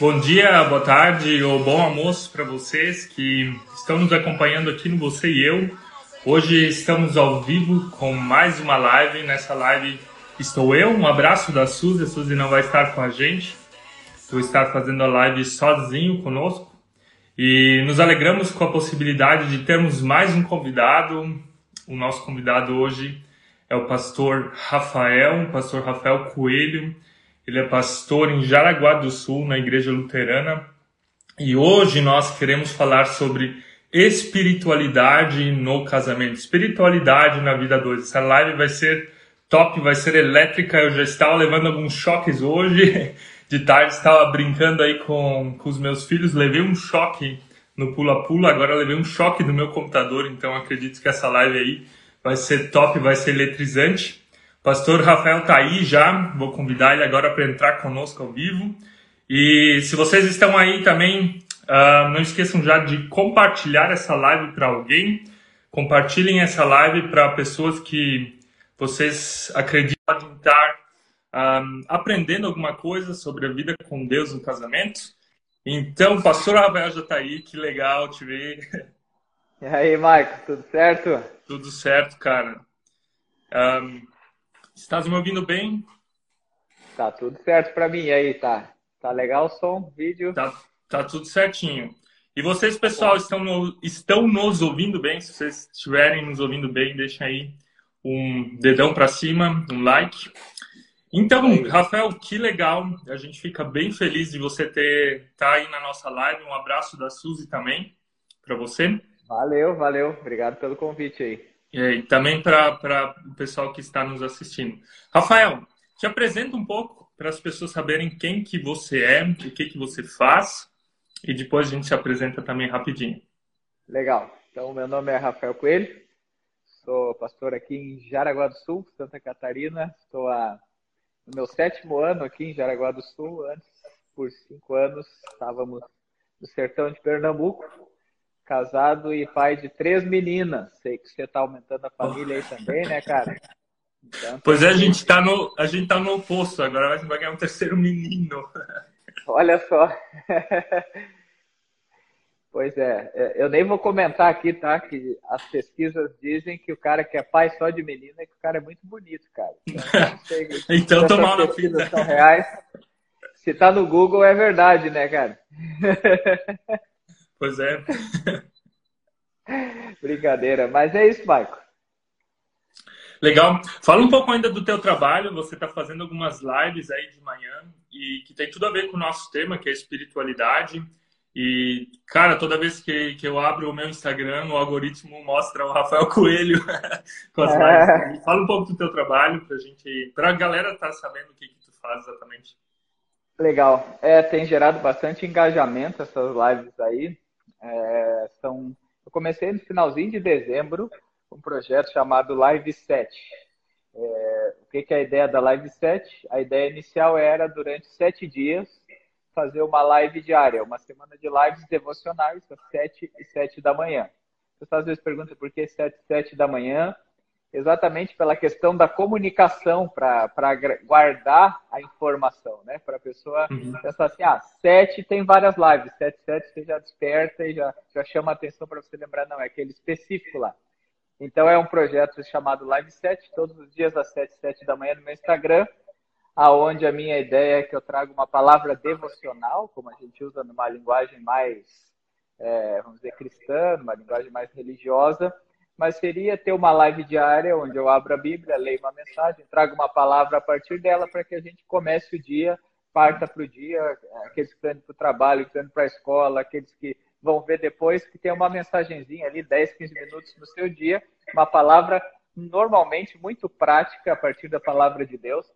Bom dia, boa tarde ou bom almoço para vocês que estão nos acompanhando aqui no Você e Eu. Hoje estamos ao vivo com mais uma live. Nessa live estou eu, um abraço da Suzy. A Suzy não vai estar com a gente. Vou estar fazendo a live sozinho conosco. E nos alegramos com a possibilidade de termos mais um convidado. O nosso convidado hoje é o pastor Rafael, o pastor Rafael Coelho. Ele é pastor em Jaraguá do Sul, na Igreja Luterana. E hoje nós queremos falar sobre espiritualidade no casamento, espiritualidade na vida dois. Essa live vai ser top, vai ser elétrica. Eu já estava levando alguns choques hoje. De tarde estava brincando aí com, com os meus filhos, levei um choque no pula-pula, agora levei um choque do meu computador, então acredito que essa live aí vai ser top, vai ser eletrizante. Pastor Rafael está aí já, vou convidar ele agora para entrar conosco ao vivo. E se vocês estão aí também, uh, não esqueçam já de compartilhar essa live para alguém. Compartilhem essa live para pessoas que vocês acreditam estar um, aprendendo alguma coisa sobre a vida com Deus no casamento. Então, pastor Rafael já está aí, que legal te ver. E aí, Maico, tudo certo? Tudo certo, cara. Um, Estás me ouvindo bem? Tá tudo certo para mim. E aí, tá? Tá legal o som, vídeo? Tá, tá tudo certinho. E vocês, pessoal, estão, no, estão nos ouvindo bem? Se vocês estiverem nos ouvindo bem, deixa aí um dedão para cima, um like. Então, Rafael, que legal. A gente fica bem feliz de você ter tá aí na nossa live. Um abraço da Suzy também para você. Valeu, valeu. Obrigado pelo convite aí. E também para o pessoal que está nos assistindo. Rafael, te apresenta um pouco para as pessoas saberem quem que você é, o que que você faz, e depois a gente se apresenta também rapidinho. Legal. Então, meu nome é Rafael Coelho, sou pastor aqui em Jaraguá do Sul, Santa Catarina. Estou a, no meu sétimo ano aqui em Jaraguá do Sul. Antes, por cinco anos, estávamos no sertão de Pernambuco casado e pai de três meninas. Sei que você está aumentando a família aí também, né, cara? Então, pois é, a gente está no, a gente tá no oposto. Agora vai ganhar um terceiro menino. Olha só. Pois é, é, eu nem vou comentar aqui, tá? Que as pesquisas dizem que o cara que é pai só de menina é que o cara é muito bonito, cara. Então, então tô mal na fita. São reais. Se tá no Google é verdade, né, cara? Pois é. Brincadeira, mas é isso, Maico. Legal. Fala um pouco ainda do teu trabalho. Você está fazendo algumas lives aí de manhã e que tem tudo a ver com o nosso tema, que é espiritualidade. E, cara, toda vez que, que eu abro o meu Instagram, o algoritmo mostra o Rafael Coelho com as é. lives. Fala um pouco do teu trabalho pra gente, pra galera estar tá sabendo o que, que tu faz exatamente. Legal. É, tem gerado bastante engajamento essas lives aí. É, são, eu comecei no finalzinho de dezembro um projeto chamado Live 7. É, o que, que é a ideia da Live 7? A ideia inicial era, durante sete dias, fazer uma live diária, uma semana de lives devocionais, às sete e sete da manhã. Você às vezes pergunta por que sete e sete da manhã? Exatamente pela questão da comunicação, para guardar a informação, né? Para a pessoa uhum. pensar assim, ah, sete tem várias lives, sete, sete você já desperta e já, já chama a atenção para você lembrar, não, é aquele específico lá. Então é um projeto chamado Live 7, todos os dias às 7, 7 da manhã no meu Instagram, aonde a minha ideia é que eu trago uma palavra devocional, como a gente usa numa linguagem mais, é, vamos dizer, cristã, numa linguagem mais religiosa, mas seria ter uma live diária onde eu abro a Bíblia, leio uma mensagem, trago uma palavra a partir dela para que a gente comece o dia, parta para o dia, aqueles que estão indo para o trabalho, que estão indo para a escola, aqueles que vão ver depois, que tem uma mensagenzinha ali, 10, 15 minutos no seu dia, uma palavra normalmente muito prática a partir da palavra de Deus,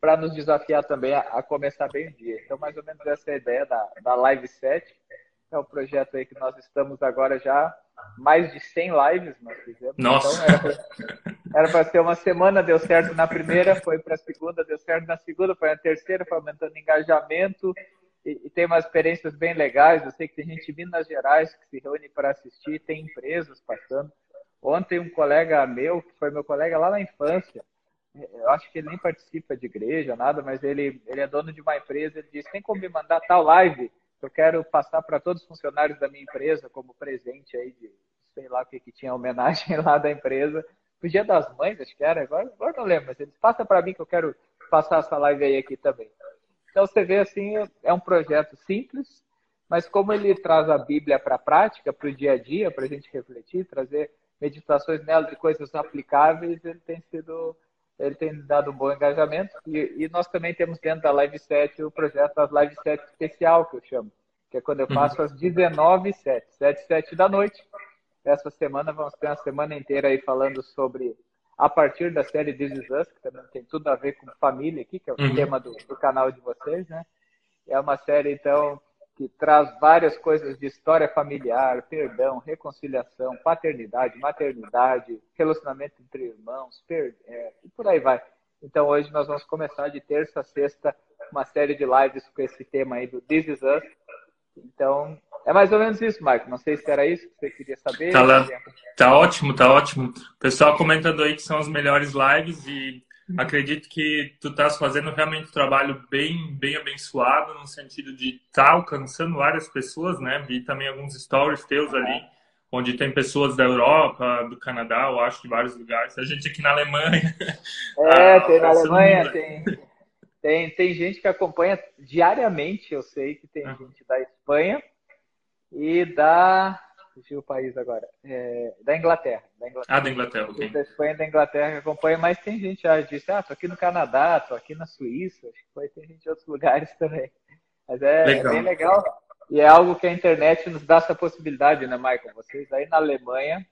para nos desafiar também a, começar bem o dia. Então, mais ou menos essa é a ideia da, da Live 7. É o projeto aí que nós estamos agora já mais de 100 lives nós fizemos. Nossa! Então, era para ser uma semana, deu certo na primeira, foi para a segunda, deu certo na segunda, foi na terceira, foi aumentando engajamento e, e, tem umas experiências bem legais. Eu sei que tem gente em Minas Gerais que se reúne para assistir, tem empresas passando. Ontem um colega meu, que foi meu colega lá na infância, eu acho que ele nem participa de igreja, nada, mas ele, ele é dono de uma empresa. Ele disse: tem como me mandar tal live? Eu quero passar para todos os funcionários da minha empresa como presente aí de sei lá o que, que tinha homenagem lá da empresa. O Dia das Mães, acho que era, agora, agora não lembro, mas ele passa para mim que eu quero passar essa live aí aqui também. Então você vê assim, é um projeto simples, mas como ele traz a Bíblia para a prática, para o dia a dia, para a gente refletir, trazer meditações nela de coisas aplicáveis, ele tem sido, ele tem dado um bom engajamento. E, e nós também temos dentro da Live 7 o projeto das Live 7 especial, que eu chamo, que é quando eu faço às 19 h 7, 7 7 da noite. Essa semana vamos ter uma semana inteira aí falando sobre a partir da série This Is Us, que também tem tudo a ver com família aqui, que é o uhum. tema do, do, canal de vocês, né? É uma série, então, que traz várias coisas de história familiar, perdão, reconciliação, paternidade, maternidade, relacionamento entre irmãos, per... é, e por aí vai. Então, hoje nós vamos começar de terça a sexta uma série de lives com esse tema aí do This Is Us. Então, é mais ou menos isso, Marco. Não sei se era isso que você queria saber. Tá, lá. tá ótimo, tá ótimo. Pessoal comentando aí que são as melhores lives e acredito que tu estás fazendo realmente um trabalho bem, bem abençoado no sentido de estar tá alcançando várias pessoas, né? Vi também alguns stories teus ali, onde tem pessoas da Europa, do Canadá, eu acho, de vários lugares. A gente aqui na Alemanha. É, ah, tem na Alemanha, tem, tem, tem gente que acompanha diariamente, eu sei que tem ah. gente da Espanha e da. Deixa o país agora. É, da, Inglaterra, da Inglaterra. Ah, da Inglaterra, ok. Da Espanha e da Inglaterra que acompanha, mas tem gente já disse, ah, tô aqui no Canadá, tô aqui na Suíça, acho que foi, tem gente de outros lugares também. Mas é, é bem legal. E é algo que a internet nos dá essa possibilidade, né, Michael? Vocês aí na Alemanha.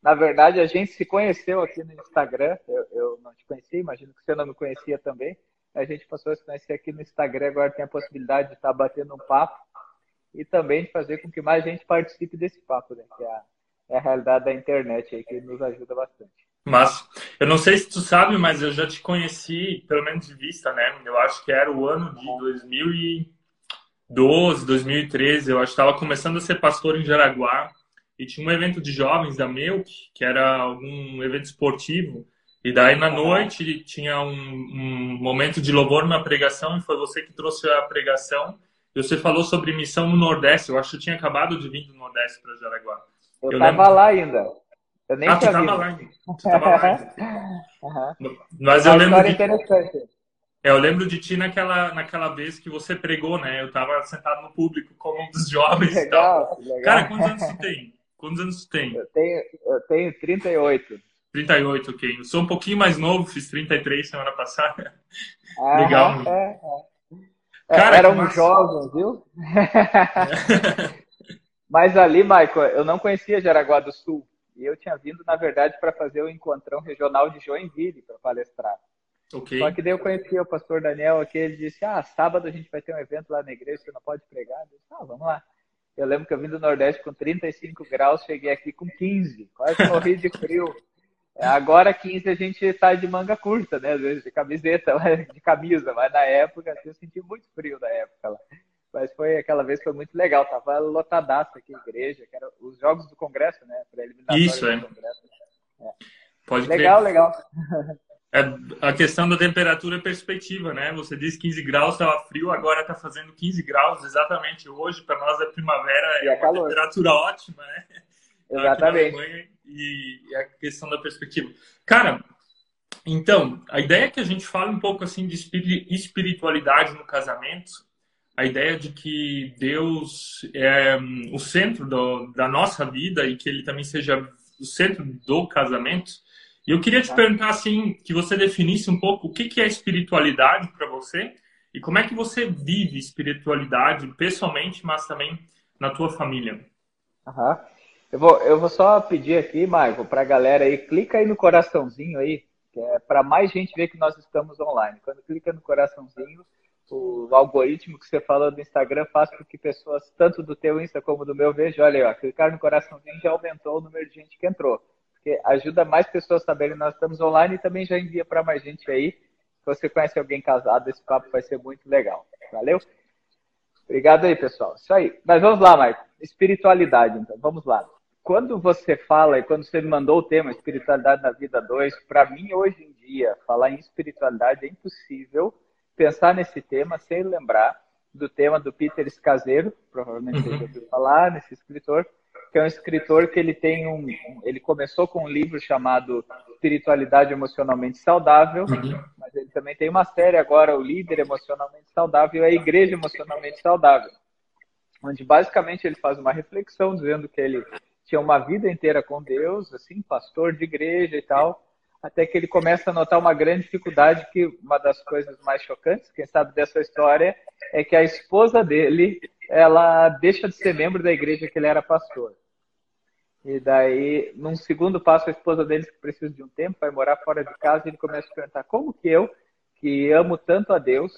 Na verdade, a gente se conheceu aqui no Instagram. Eu, eu não te conhecia, imagino que você não me conhecia também. A gente passou a se conhecer aqui no Instagram, agora tem a possibilidade de estar batendo um papo e também de fazer com que mais gente participe desse papo, né? Que é a, é a realidade da internet aí, que nos ajuda bastante. Mas eu não sei se tu sabe, mas eu já te conheci, pelo menos de vista, né? Eu acho que era o ano de 2012, 2013. Eu acho que estava começando a ser pastor em Jaraguá e tinha um evento de jovens da Milk, que era algum evento esportivo. E daí na noite tinha um, um momento de louvor na pregação e foi você que trouxe a pregação. Você falou sobre missão no Nordeste. Eu acho que eu tinha acabado de vir do Nordeste para Jaraguá. Eu estava lembro... lá ainda. Eu nem ah, tu estava lá ainda. Tu tava lá ainda. uhum. Mas eu lembro. De... Interessante. É, eu lembro de ti naquela, naquela vez que você pregou, né? Eu estava sentado no público como um dos jovens legal, e tal. Legal. Cara, quantos anos tu tem? Quantos anos tu tem? Eu tenho, eu tenho 38. 38, ok. Eu sou um pouquinho mais novo, fiz 33 semana passada. Ah, legal. É, é. É, Cara, era um jovem, viu? Mas ali, Michael, eu não conhecia Jaraguá do Sul. E eu tinha vindo, na verdade, para fazer o encontrão regional de Joinville para palestrar. Okay. Só que daí eu conheci o pastor Daniel aqui, ele disse, ah, sábado a gente vai ter um evento lá na igreja, você não pode pregar? Eu disse, ah, vamos lá. Eu lembro que eu vim do Nordeste com 35 graus, cheguei aqui com 15, quase morri de frio. Agora 15 a gente está de manga curta, né? Às vezes de camiseta, de camisa, mas na época assim, eu senti muito frio na época lá. Mas foi aquela vez que foi muito legal, tava lotadaço aqui a igreja, que eram os jogos do Congresso, né? Para Isso, é. é. Pode legal, crer. legal. É, a questão da temperatura é perspectiva, né? Você diz 15 graus, estava frio, agora está fazendo 15 graus exatamente hoje. Para nós é primavera, e é, é uma temperatura ótima, né? Exatamente e a questão da perspectiva. Cara, então, a ideia é que a gente fale um pouco assim de espiritualidade no casamento, a ideia de que Deus é hum, o centro do, da nossa vida e que Ele também seja o centro do casamento. E eu queria te tá. perguntar assim, que você definisse um pouco o que, que é espiritualidade para você e como é que você vive espiritualidade pessoalmente, mas também na tua família. Aham. Eu vou, eu vou só pedir aqui, Michael, para a galera aí, clica aí no coraçãozinho aí, é para mais gente ver que nós estamos online. Quando clica no coraçãozinho, o algoritmo que você falou do Instagram faz com que pessoas, tanto do teu Insta como do meu, vejam, olha aí, ó, clicar no coraçãozinho já aumentou o número de gente que entrou. Porque ajuda mais pessoas a saberem que nós estamos online e também já envia para mais gente aí. Se você conhece alguém casado, esse papo vai ser muito legal. Valeu? Obrigado aí, pessoal. Isso aí. Mas vamos lá, Marco. Espiritualidade, então. Vamos lá. Quando você fala, e quando você me mandou o tema Espiritualidade na Vida 2, para mim, hoje em dia, falar em espiritualidade é impossível pensar nesse tema sem lembrar do tema do Peter Escaseiro, provavelmente você já ouviu falar, nesse escritor, que é um escritor que ele tem um. Ele começou com um livro chamado Espiritualidade Emocionalmente Saudável, uhum. mas ele também tem uma série agora, O Líder Emocionalmente Saudável e a Igreja Emocionalmente Saudável, onde basicamente ele faz uma reflexão dizendo que ele tinha uma vida inteira com Deus, assim, pastor de igreja e tal, até que ele começa a notar uma grande dificuldade que uma das coisas mais chocantes, quem sabe dessa história, é que a esposa dele, ela deixa de ser membro da igreja que ele era pastor. E daí, num segundo passo, a esposa dele precisa de um tempo, vai morar fora de casa, e ele começa a perguntar como que eu, que amo tanto a Deus,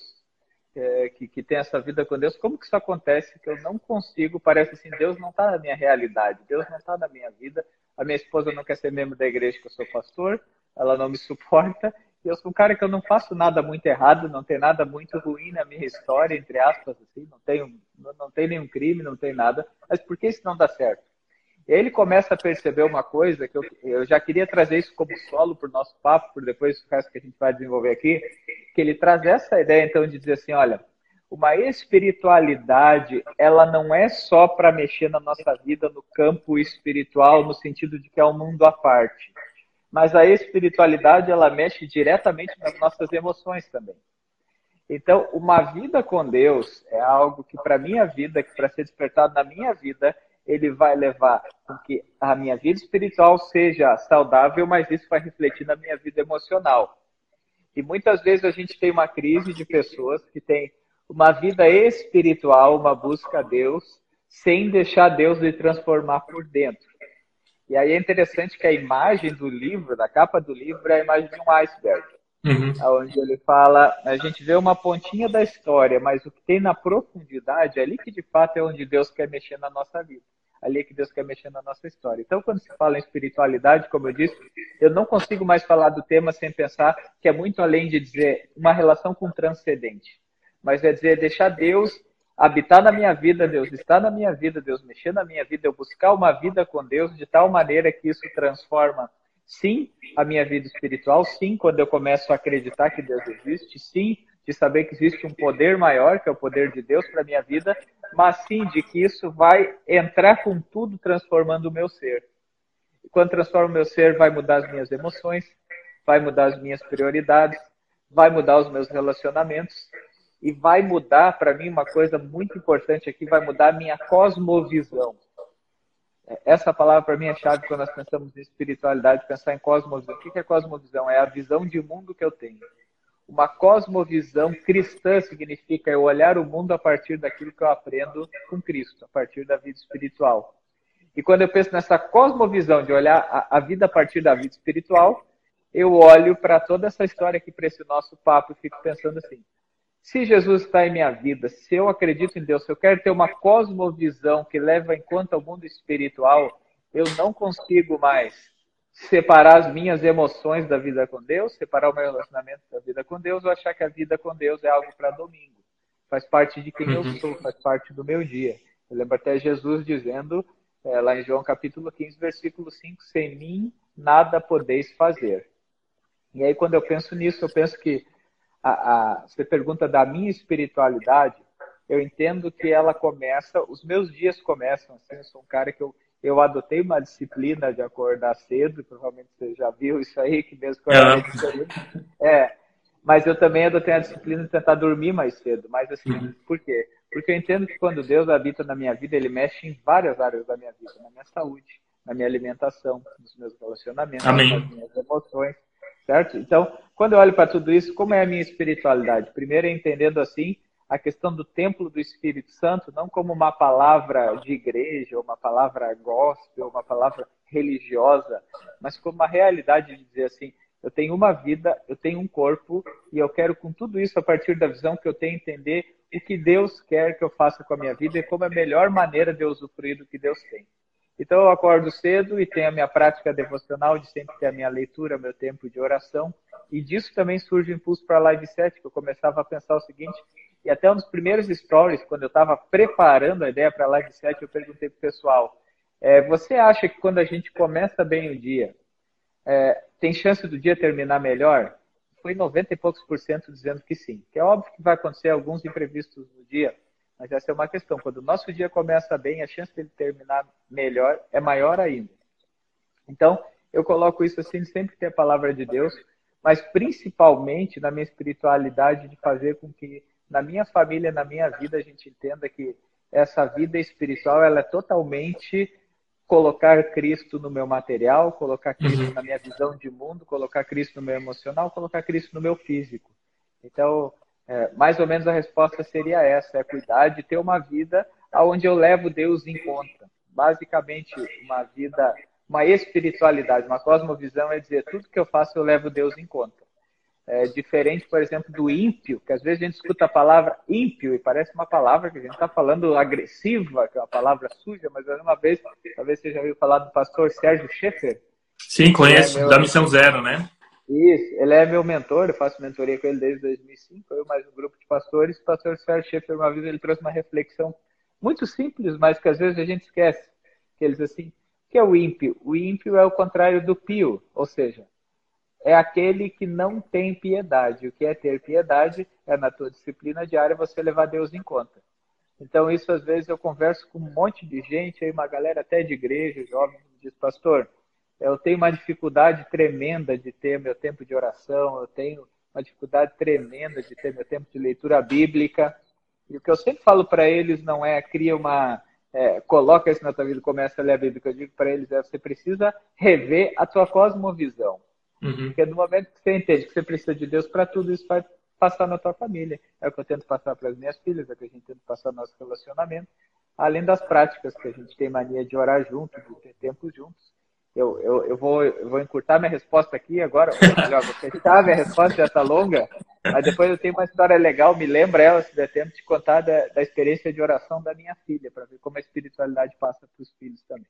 é, que, que tem essa vida com Deus, como que isso acontece que eu não consigo, parece assim, Deus não está na minha realidade, Deus não está na minha vida, a minha esposa não quer ser membro da igreja que eu sou pastor, ela não me suporta, e eu sou um cara que eu não faço nada muito errado, não tem nada muito ruim na minha história, entre aspas, assim, não tenho, não, não tem nenhum crime, não tem nada, mas por que isso não dá certo? E aí ele começa a perceber uma coisa que eu, eu já queria trazer isso como solo para o nosso papo, por depois o resto que a gente vai desenvolver aqui, que ele traz essa ideia então de dizer assim, olha, uma espiritualidade, ela não é só para mexer na nossa vida no campo espiritual, no sentido de que é um mundo à parte. Mas a espiritualidade, ela mexe diretamente nas nossas emoções também. Então, uma vida com Deus é algo que para minha vida, que para ser despertado na minha vida, ele vai levar com que a minha vida espiritual seja saudável, mas isso vai refletir na minha vida emocional. E muitas vezes a gente tem uma crise de pessoas que têm uma vida espiritual, uma busca a Deus, sem deixar Deus lhe transformar por dentro. E aí é interessante que a imagem do livro, da capa do livro, é a imagem de um iceberg. Uhum. Onde ele fala, a gente vê uma pontinha da história, mas o que tem na profundidade, é ali que de fato é onde Deus quer mexer na nossa vida ali é que Deus quer mexer na nossa história. Então, quando se fala em espiritualidade, como eu disse, eu não consigo mais falar do tema sem pensar que é muito além de dizer uma relação com o transcendente, mas é dizer deixar Deus habitar na minha vida, Deus estar na minha vida, Deus mexer na minha vida, eu buscar uma vida com Deus de tal maneira que isso transforma, sim, a minha vida espiritual, sim, quando eu começo a acreditar que Deus existe, sim, de saber que existe um poder maior, que é o poder de Deus para minha vida, mas sim de que isso vai entrar com tudo transformando o meu ser. E quando transforma o meu ser, vai mudar as minhas emoções, vai mudar as minhas prioridades, vai mudar os meus relacionamentos e vai mudar para mim uma coisa muito importante aqui, vai mudar a minha cosmovisão. Essa palavra para mim é chave quando nós pensamos em espiritualidade, pensar em cosmovisão. O que é cosmovisão? É a visão de mundo que eu tenho. Uma cosmovisão cristã significa eu olhar o mundo a partir daquilo que eu aprendo com Cristo, a partir da vida espiritual. E quando eu penso nessa cosmovisão de olhar a, vida a partir da vida espiritual, eu olho para toda essa história aqui, para esse nosso papo, e fico pensando assim: se Jesus está em minha vida, se eu acredito em Deus, se eu quero ter uma cosmovisão que leva em conta o mundo espiritual, eu não consigo mais separar as minhas emoções da vida com Deus, separar o meu relacionamento da vida com Deus, ou achar que a vida com Deus é algo para domingo. Faz parte de quem uhum. eu sou, faz parte do meu dia. Eu lembro até Jesus dizendo, é, lá em João capítulo 15, versículo 5, sem mim nada podeis fazer. E aí, quando eu penso nisso, eu penso que a, a, você pergunta da minha espiritualidade, eu entendo que ela começa, os meus dias começam assim, eu sou um cara que eu eu adotei uma disciplina de acordar cedo, provavelmente você já viu isso aí, que mesmo que eu é. é, mas eu também adotei a disciplina de tentar dormir mais cedo. Mas assim, uhum. por quê? Porque eu entendo que quando Deus habita na minha vida, Ele mexe em várias áreas da minha vida, na minha saúde, na minha alimentação, nos meus relacionamentos, Amém. nas minhas emoções, certo? Então, quando eu olho para tudo isso, como é a minha espiritualidade? Primeiro, entendendo assim a questão do templo do Espírito Santo não como uma palavra de igreja, uma palavra gospel, uma palavra religiosa, mas como uma realidade de dizer assim, eu tenho uma vida, eu tenho um corpo, e eu quero com tudo isso, a partir da visão que eu tenho, entender o que Deus quer que eu faça com a minha vida e como é a melhor maneira de eu usufruir do que Deus tem. Então eu acordo cedo e tenho a minha prática devocional de sempre ter a minha leitura, meu tempo de oração. E disso também surge o impulso para a Live 7, que eu começava a pensar o seguinte, e até um dos primeiros stories, quando eu estava preparando a ideia para a Live 7, eu perguntei para o pessoal, É, você acha que quando a gente começa bem o dia, é, tem chance do dia terminar melhor? Foi 90 e poucos por cento dizendo que sim. Que é óbvio que vai acontecer alguns imprevistos no dia, mas essa é uma questão. Quando o nosso dia começa bem, a chance dele terminar melhor é maior ainda. Então, eu coloco isso assim, sempre ter a palavra de Deus, mas principalmente na minha espiritualidade de fazer com que na minha família, na minha vida, a gente entenda que essa vida espiritual ela é totalmente colocar Cristo no meu material, colocar Cristo uhum. na minha visão de mundo, colocar Cristo no meu emocional, colocar Cristo no meu físico. Então, é, mais ou menos a resposta seria essa: é cuidar de ter uma vida onde eu levo Deus em conta. Basicamente, uma vida, uma espiritualidade, uma cosmovisão é dizer tudo que eu faço eu levo Deus em conta. É diferente, por exemplo, do ímpio, que às vezes a gente escuta a palavra ímpio e parece uma palavra que a gente está falando agressiva, que é uma palavra suja, mas uma vez, talvez você já ouviu falar do pastor Sérgio Schaefer. Sim, conheço, é meu... da Missão Zero, né? Isso, ele é meu mentor, eu faço mentoria com ele desde 2005, eu mais um grupo de pastores. O pastor Sérgio Schaefer, uma vez, ele trouxe uma reflexão muito simples, mas que às vezes a gente esquece. Que ele diz assim, o que é o ímpio? O ímpio é o contrário do pio, ou seja, é aquele que não tem piedade. O que é ter piedade é na tua disciplina diária você levar Deus em conta. Então, isso às vezes eu converso com um monte de gente, aí uma galera até de igreja, jovem, diz, pastor, eu tenho uma dificuldade tremenda de ter meu tempo de oração, eu tenho uma dificuldade tremenda de ter meu tempo de leitura bíblica. E o que eu sempre falo para eles não é cria uma. É, coloca isso na tua vida começa a ler a Bíblia. O que eu digo para eles é você precisa rever a tua cosmovisão. Uhum. Porque no momento que você entende que você precisa de Deus para tudo, isso vai passar na tua família. É o que eu tento passar para as minhas filhas, é o que a gente tenta passar no nosso relacionamento. Além das práticas que a gente tem mania de orar junto, de ter tempo juntos eu, eu, eu, vou, eu vou encurtar minha resposta aqui agora. Melhor, vou fechar minha resposta, já está longa. Mas depois eu tenho uma história legal, me lembra ela, se der tempo, de contar da, da experiência de oração da minha filha, para ver como a espiritualidade passa para os filhos também.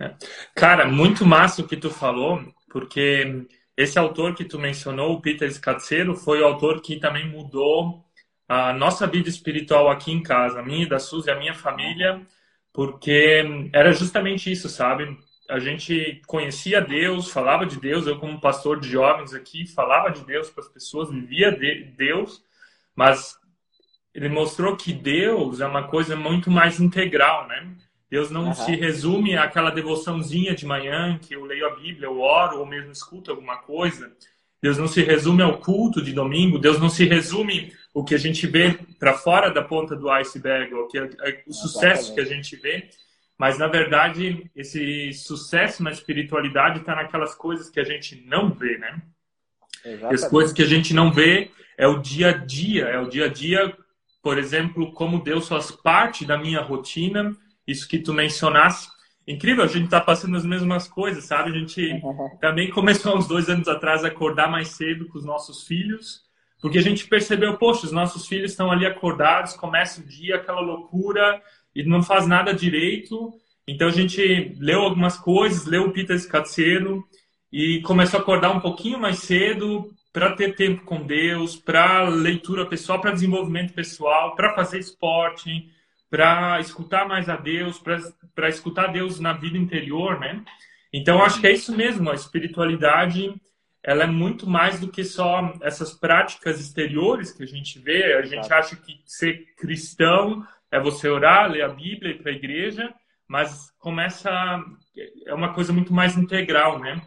É. Cara, muito massa o que tu falou, porque esse autor que tu mencionou, o Peter Scazzero, foi o autor que também mudou a nossa vida espiritual aqui em casa, a minha, da Suzy, a minha família, porque era justamente isso, sabe? a gente conhecia Deus, falava de Deus, eu como pastor de jovens aqui, falava de Deus para as pessoas, vivia de Deus, mas ele mostrou que Deus é uma coisa muito mais integral, né? Deus não uhum. se resume àquela devoçãozinha de manhã que eu leio a Bíblia, eu oro ou mesmo escuto alguma coisa. Deus não se resume ao culto de domingo, Deus não se resume o que a gente vê para fora da ponta do iceberg, o, que, é o sucesso que a gente vê mas, na verdade, esse sucesso na espiritualidade está naquelas coisas que a gente não vê, né? Exatamente. As coisas que a gente não vê é o dia a dia, é o dia a dia, por exemplo, como Deus faz parte da minha rotina, isso que tu mencionaste. Incrível, a gente está passando as mesmas coisas, sabe? A gente também começou uns dois anos atrás a acordar mais cedo com os nossos filhos, porque a gente percebeu, poxa, os nossos filhos estão ali acordados, começa o dia, aquela loucura, e não faz nada direito. Então a gente leu algumas coisas, leu o Peter Scazzero e começou a acordar um pouquinho mais cedo para ter tempo com Deus, para leitura pessoal, para desenvolvimento pessoal, para fazer esporte, para escutar mais a Deus, para escutar Deus na vida interior, né? Então acho que é isso mesmo, a espiritualidade ela é muito mais do que só essas práticas exteriores que a gente vê. A gente acha que ser cristão é você orar, ler a Bíblia, ir para a igreja, mas começa é uma coisa muito mais integral, né?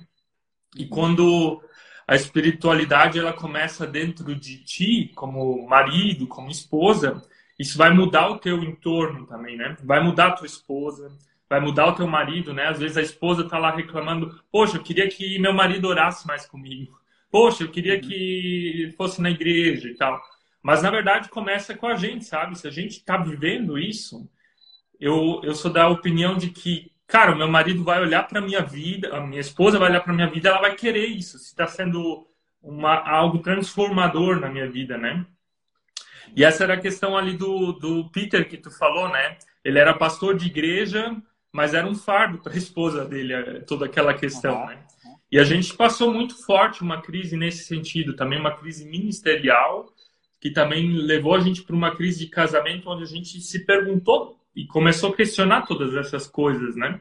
E quando a espiritualidade ela começa dentro de ti, como marido, como esposa, isso vai mudar o teu entorno também, né? Vai mudar a tua esposa, vai mudar o teu marido, né? Às vezes a esposa tá lá reclamando, poxa, eu queria que meu marido orasse mais comigo. Poxa, eu queria que fosse na igreja e tal. Mas na verdade começa com a gente, sabe? Se a gente está vivendo isso, eu, eu sou da opinião de que, cara, o meu marido vai olhar para minha vida, a minha esposa vai olhar para minha vida, ela vai querer isso. Se está sendo uma, algo transformador na minha vida, né? E essa era a questão ali do, do Peter que tu falou, né? Ele era pastor de igreja, mas era um fardo para a esposa dele, eh, toda aquela questão, uhum. né? E a gente passou muito forte uma crise nesse sentido, também uma crise ministerial, que também levou a gente para uma crise de casamento onde a gente se perguntou e começou a questionar todas essas coisas, né?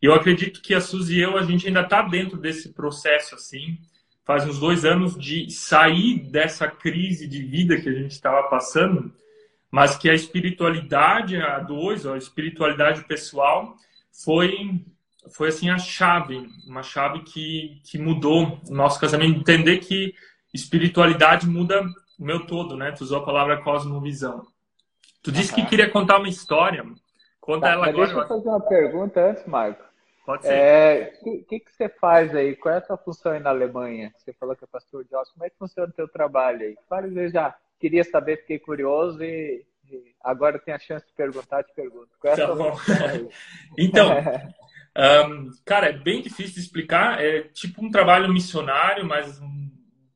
E eu acredito que a Suzy e eu, a gente ainda está dentro desse processo, assim, faz uns dois anos de sair dessa crise de vida que a gente estava passando, mas que a espiritualidade a dois, a espiritualidade pessoal, foi foi assim a chave, uma chave que, que mudou o nosso casamento, entender que espiritualidade muda o meu todo, né? Tu usou a palavra cosmovisão. Tu disse que queria contar uma história. Conta tá, ela agora. Deixa eu fazer uma pergunta antes, Marco. Pode ser. É, o que, que, que, você faz aí? Qual é a sua função aí na Alemanha? Você falou que é pastor de Oscar. Como é que funciona o teu trabalho aí? Várias vezes já queria saber, fiquei curioso e, e agora tem a chance de perguntar, te pergunto. Qual é a tá bom. então, um, cara, é bem difícil de explicar. É tipo um trabalho missionário, mas um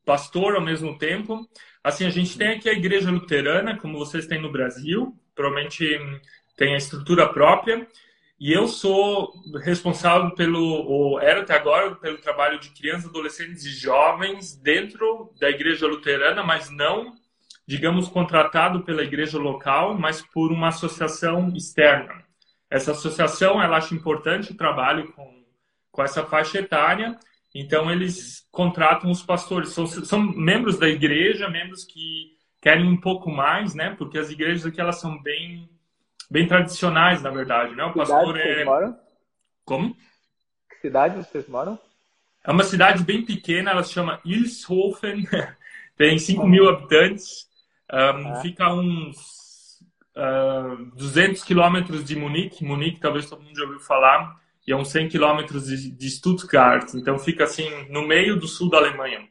pastor ao mesmo tempo. Assim, a gente tem aqui a igreja luterana, como vocês têm no Brasil. Provavelmente tem a estrutura própria. E eu sou responsável pelo, ou era até agora, pelo trabalho de crianças, adolescentes e jovens dentro da igreja luterana, mas não, digamos, contratado pela igreja local, mas por uma associação externa. Essa associação, ela acha importante o trabalho com, com essa faixa etária, então eles contratam os pastores. São, são membros da igreja, membros que querem um pouco mais, né? Porque as igrejas aqui, elas são bem bem tradicionais, na verdade, né? O pastor cidade é. Moram? Como? Que cidade vocês moram? É uma cidade bem pequena, ela se chama Ilshofen, tem 5 mil habitantes, um, ah. fica a uns uh, 200 quilômetros de Munique. Munique, talvez todo mundo já ouviu falar, e é uns 100 quilômetros de, de Stuttgart, então fica assim no meio do sul da Alemanha.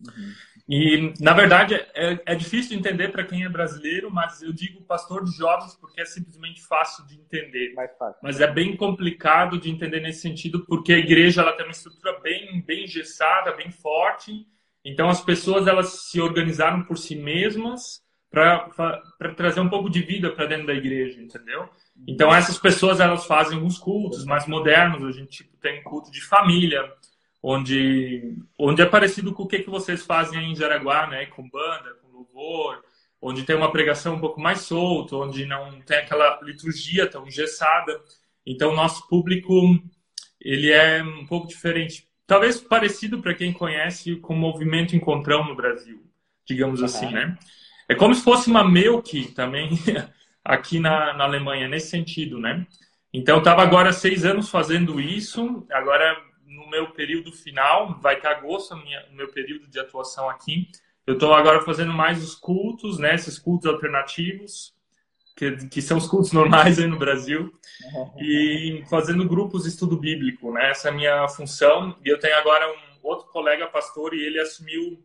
Uhum. E, na verdade, é, é difícil de entender para quem é brasileiro, mas eu digo pastor de jovens porque é simplesmente fácil de entender. Mais fácil. Mas é bem complicado de entender nesse sentido, porque a igreja ela tem uma estrutura bem, bem engessada, bem forte. Então, as pessoas elas se organizaram por si mesmas para trazer um pouco de vida para dentro da igreja, entendeu? Então, essas pessoas elas fazem alguns cultos mais modernos. A gente tipo, tem culto de família, onde, onde é parecido com o que, que vocês fazem em Jaraguá, né? Com banda, com louvor, onde tem uma pregação um pouco mais solta, onde não tem aquela liturgia tão engessada. Então, nosso público, ele é um pouco diferente. Talvez parecido para quem conhece com o movimento Encontrão no Brasil, digamos uhum. assim, né? É como se fosse uma Melk também aqui na, na Alemanha, nesse sentido, né? Então, estava agora seis anos fazendo isso, agora no meu período final, vai ter agosto, o meu período de atuação aqui. Eu estou agora fazendo mais os cultos, né, esses cultos alternativos, que, que são os cultos normais aí no Brasil, e fazendo grupos de estudo bíblico, né, essa é a minha função. E eu tenho agora um outro colega pastor e ele assumiu,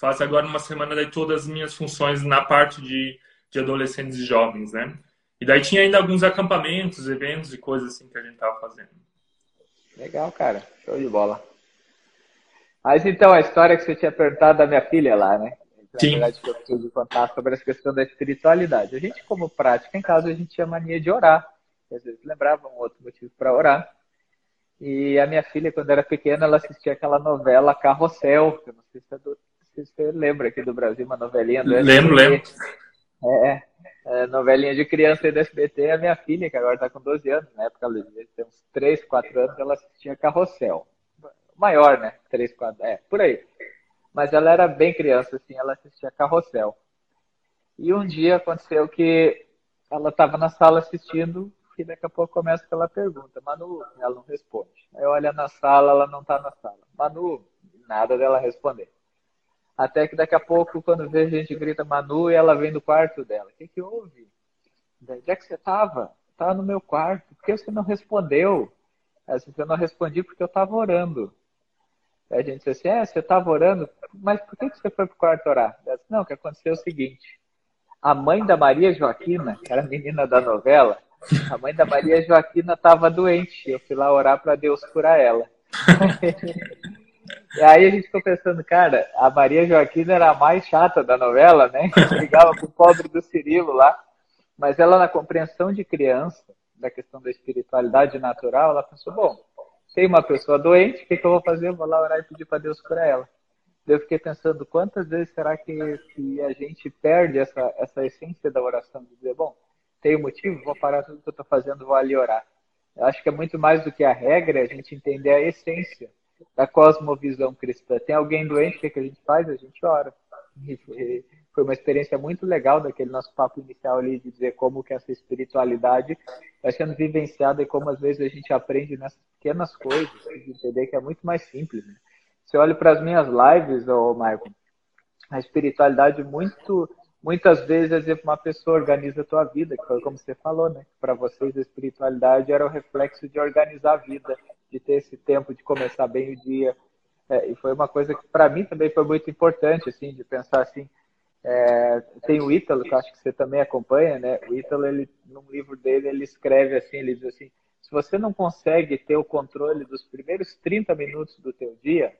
faz agora uma semana daí todas as minhas funções na parte de, de adolescentes e jovens, né. E daí tinha ainda alguns acampamentos, eventos e coisas assim que a gente estava fazendo. Legal, cara. Show de bola. Mas então, a história que você tinha perguntado da minha filha lá, né? Sim. Na verdade, que eu preciso contar sobre essa questão da espiritualidade. A gente, como prática em casa, a gente tinha mania de orar. Às vezes lembrava um outro motivo para orar. E a minha filha, quando era pequena, ela assistia aquela novela Carrossel, que eu não sei se, é do, se você lembra aqui do Brasil, uma novelinha do Lembro, lembro. É, é, novelinha de criança do SBT, a minha filha, que agora está com 12 anos, na época ela tem uns 3, 4 anos, ela assistia Carrossel. Maior, né? 3, 4, é, por aí. Mas ela era bem criança, assim, ela assistia Carrossel. E um dia aconteceu que ela estava na sala assistindo e daqui a pouco começa aquela pergunta. Manu, ela não responde. Aí olha na sala, ela não está na sala. Manu, nada dela responder. Até que daqui a pouco, quando vê, a gente grita Manu e ela vem do quarto dela. O que, que houve? Onde é que você estava? Estava no meu quarto. Por que você não respondeu? Eu não respondi porque eu estava orando. Aí a gente disse assim, é, você estava orando, mas por que você foi para o quarto orar? Disse, não, o que aconteceu é o seguinte. A mãe da Maria Joaquina, que era a menina da novela, a mãe da Maria Joaquina estava doente. Eu fui lá orar para Deus curar ela. E aí a gente ficou pensando, cara, a Maria Joaquina era a mais chata da novela, né? Brigava com o pobre do Cirilo lá. Mas ela, na compreensão de criança, da questão da espiritualidade natural, ela pensou, bom, tem uma pessoa doente, o que, que eu vou fazer? Eu vou lá orar e pedir para Deus curar ela. Eu fiquei pensando, quantas vezes será que, que a gente perde essa, essa essência da oração? De dizer, bom, Tenho motivo? Vou parar tudo que eu estou fazendo, vou ali orar. Eu acho que é muito mais do que a regra, a gente entender a essência da cosmovisão cristã. Tem alguém doente, o que, é que a gente faz? A gente ora. Foi uma experiência muito legal daquele nosso papo inicial ali de dizer como que essa espiritualidade vai sendo vivenciada e como às vezes a gente aprende nessas pequenas coisas, de entender que é muito mais simples. Né? Eu olho para as minhas lives, ô Michael, a espiritualidade muito muitas vezes, uma pessoa organiza a tua vida, que foi como você falou, né? Para vocês a espiritualidade era o reflexo de organizar a vida, de ter esse tempo de começar bem o dia. É, e foi uma coisa que para mim também foi muito importante, assim, de pensar assim. É, tem o Ítalo, que acho que você também acompanha, né? O Ítalo, ele, num livro dele, ele escreve assim, ele diz assim, se você não consegue ter o controle dos primeiros 30 minutos do teu dia,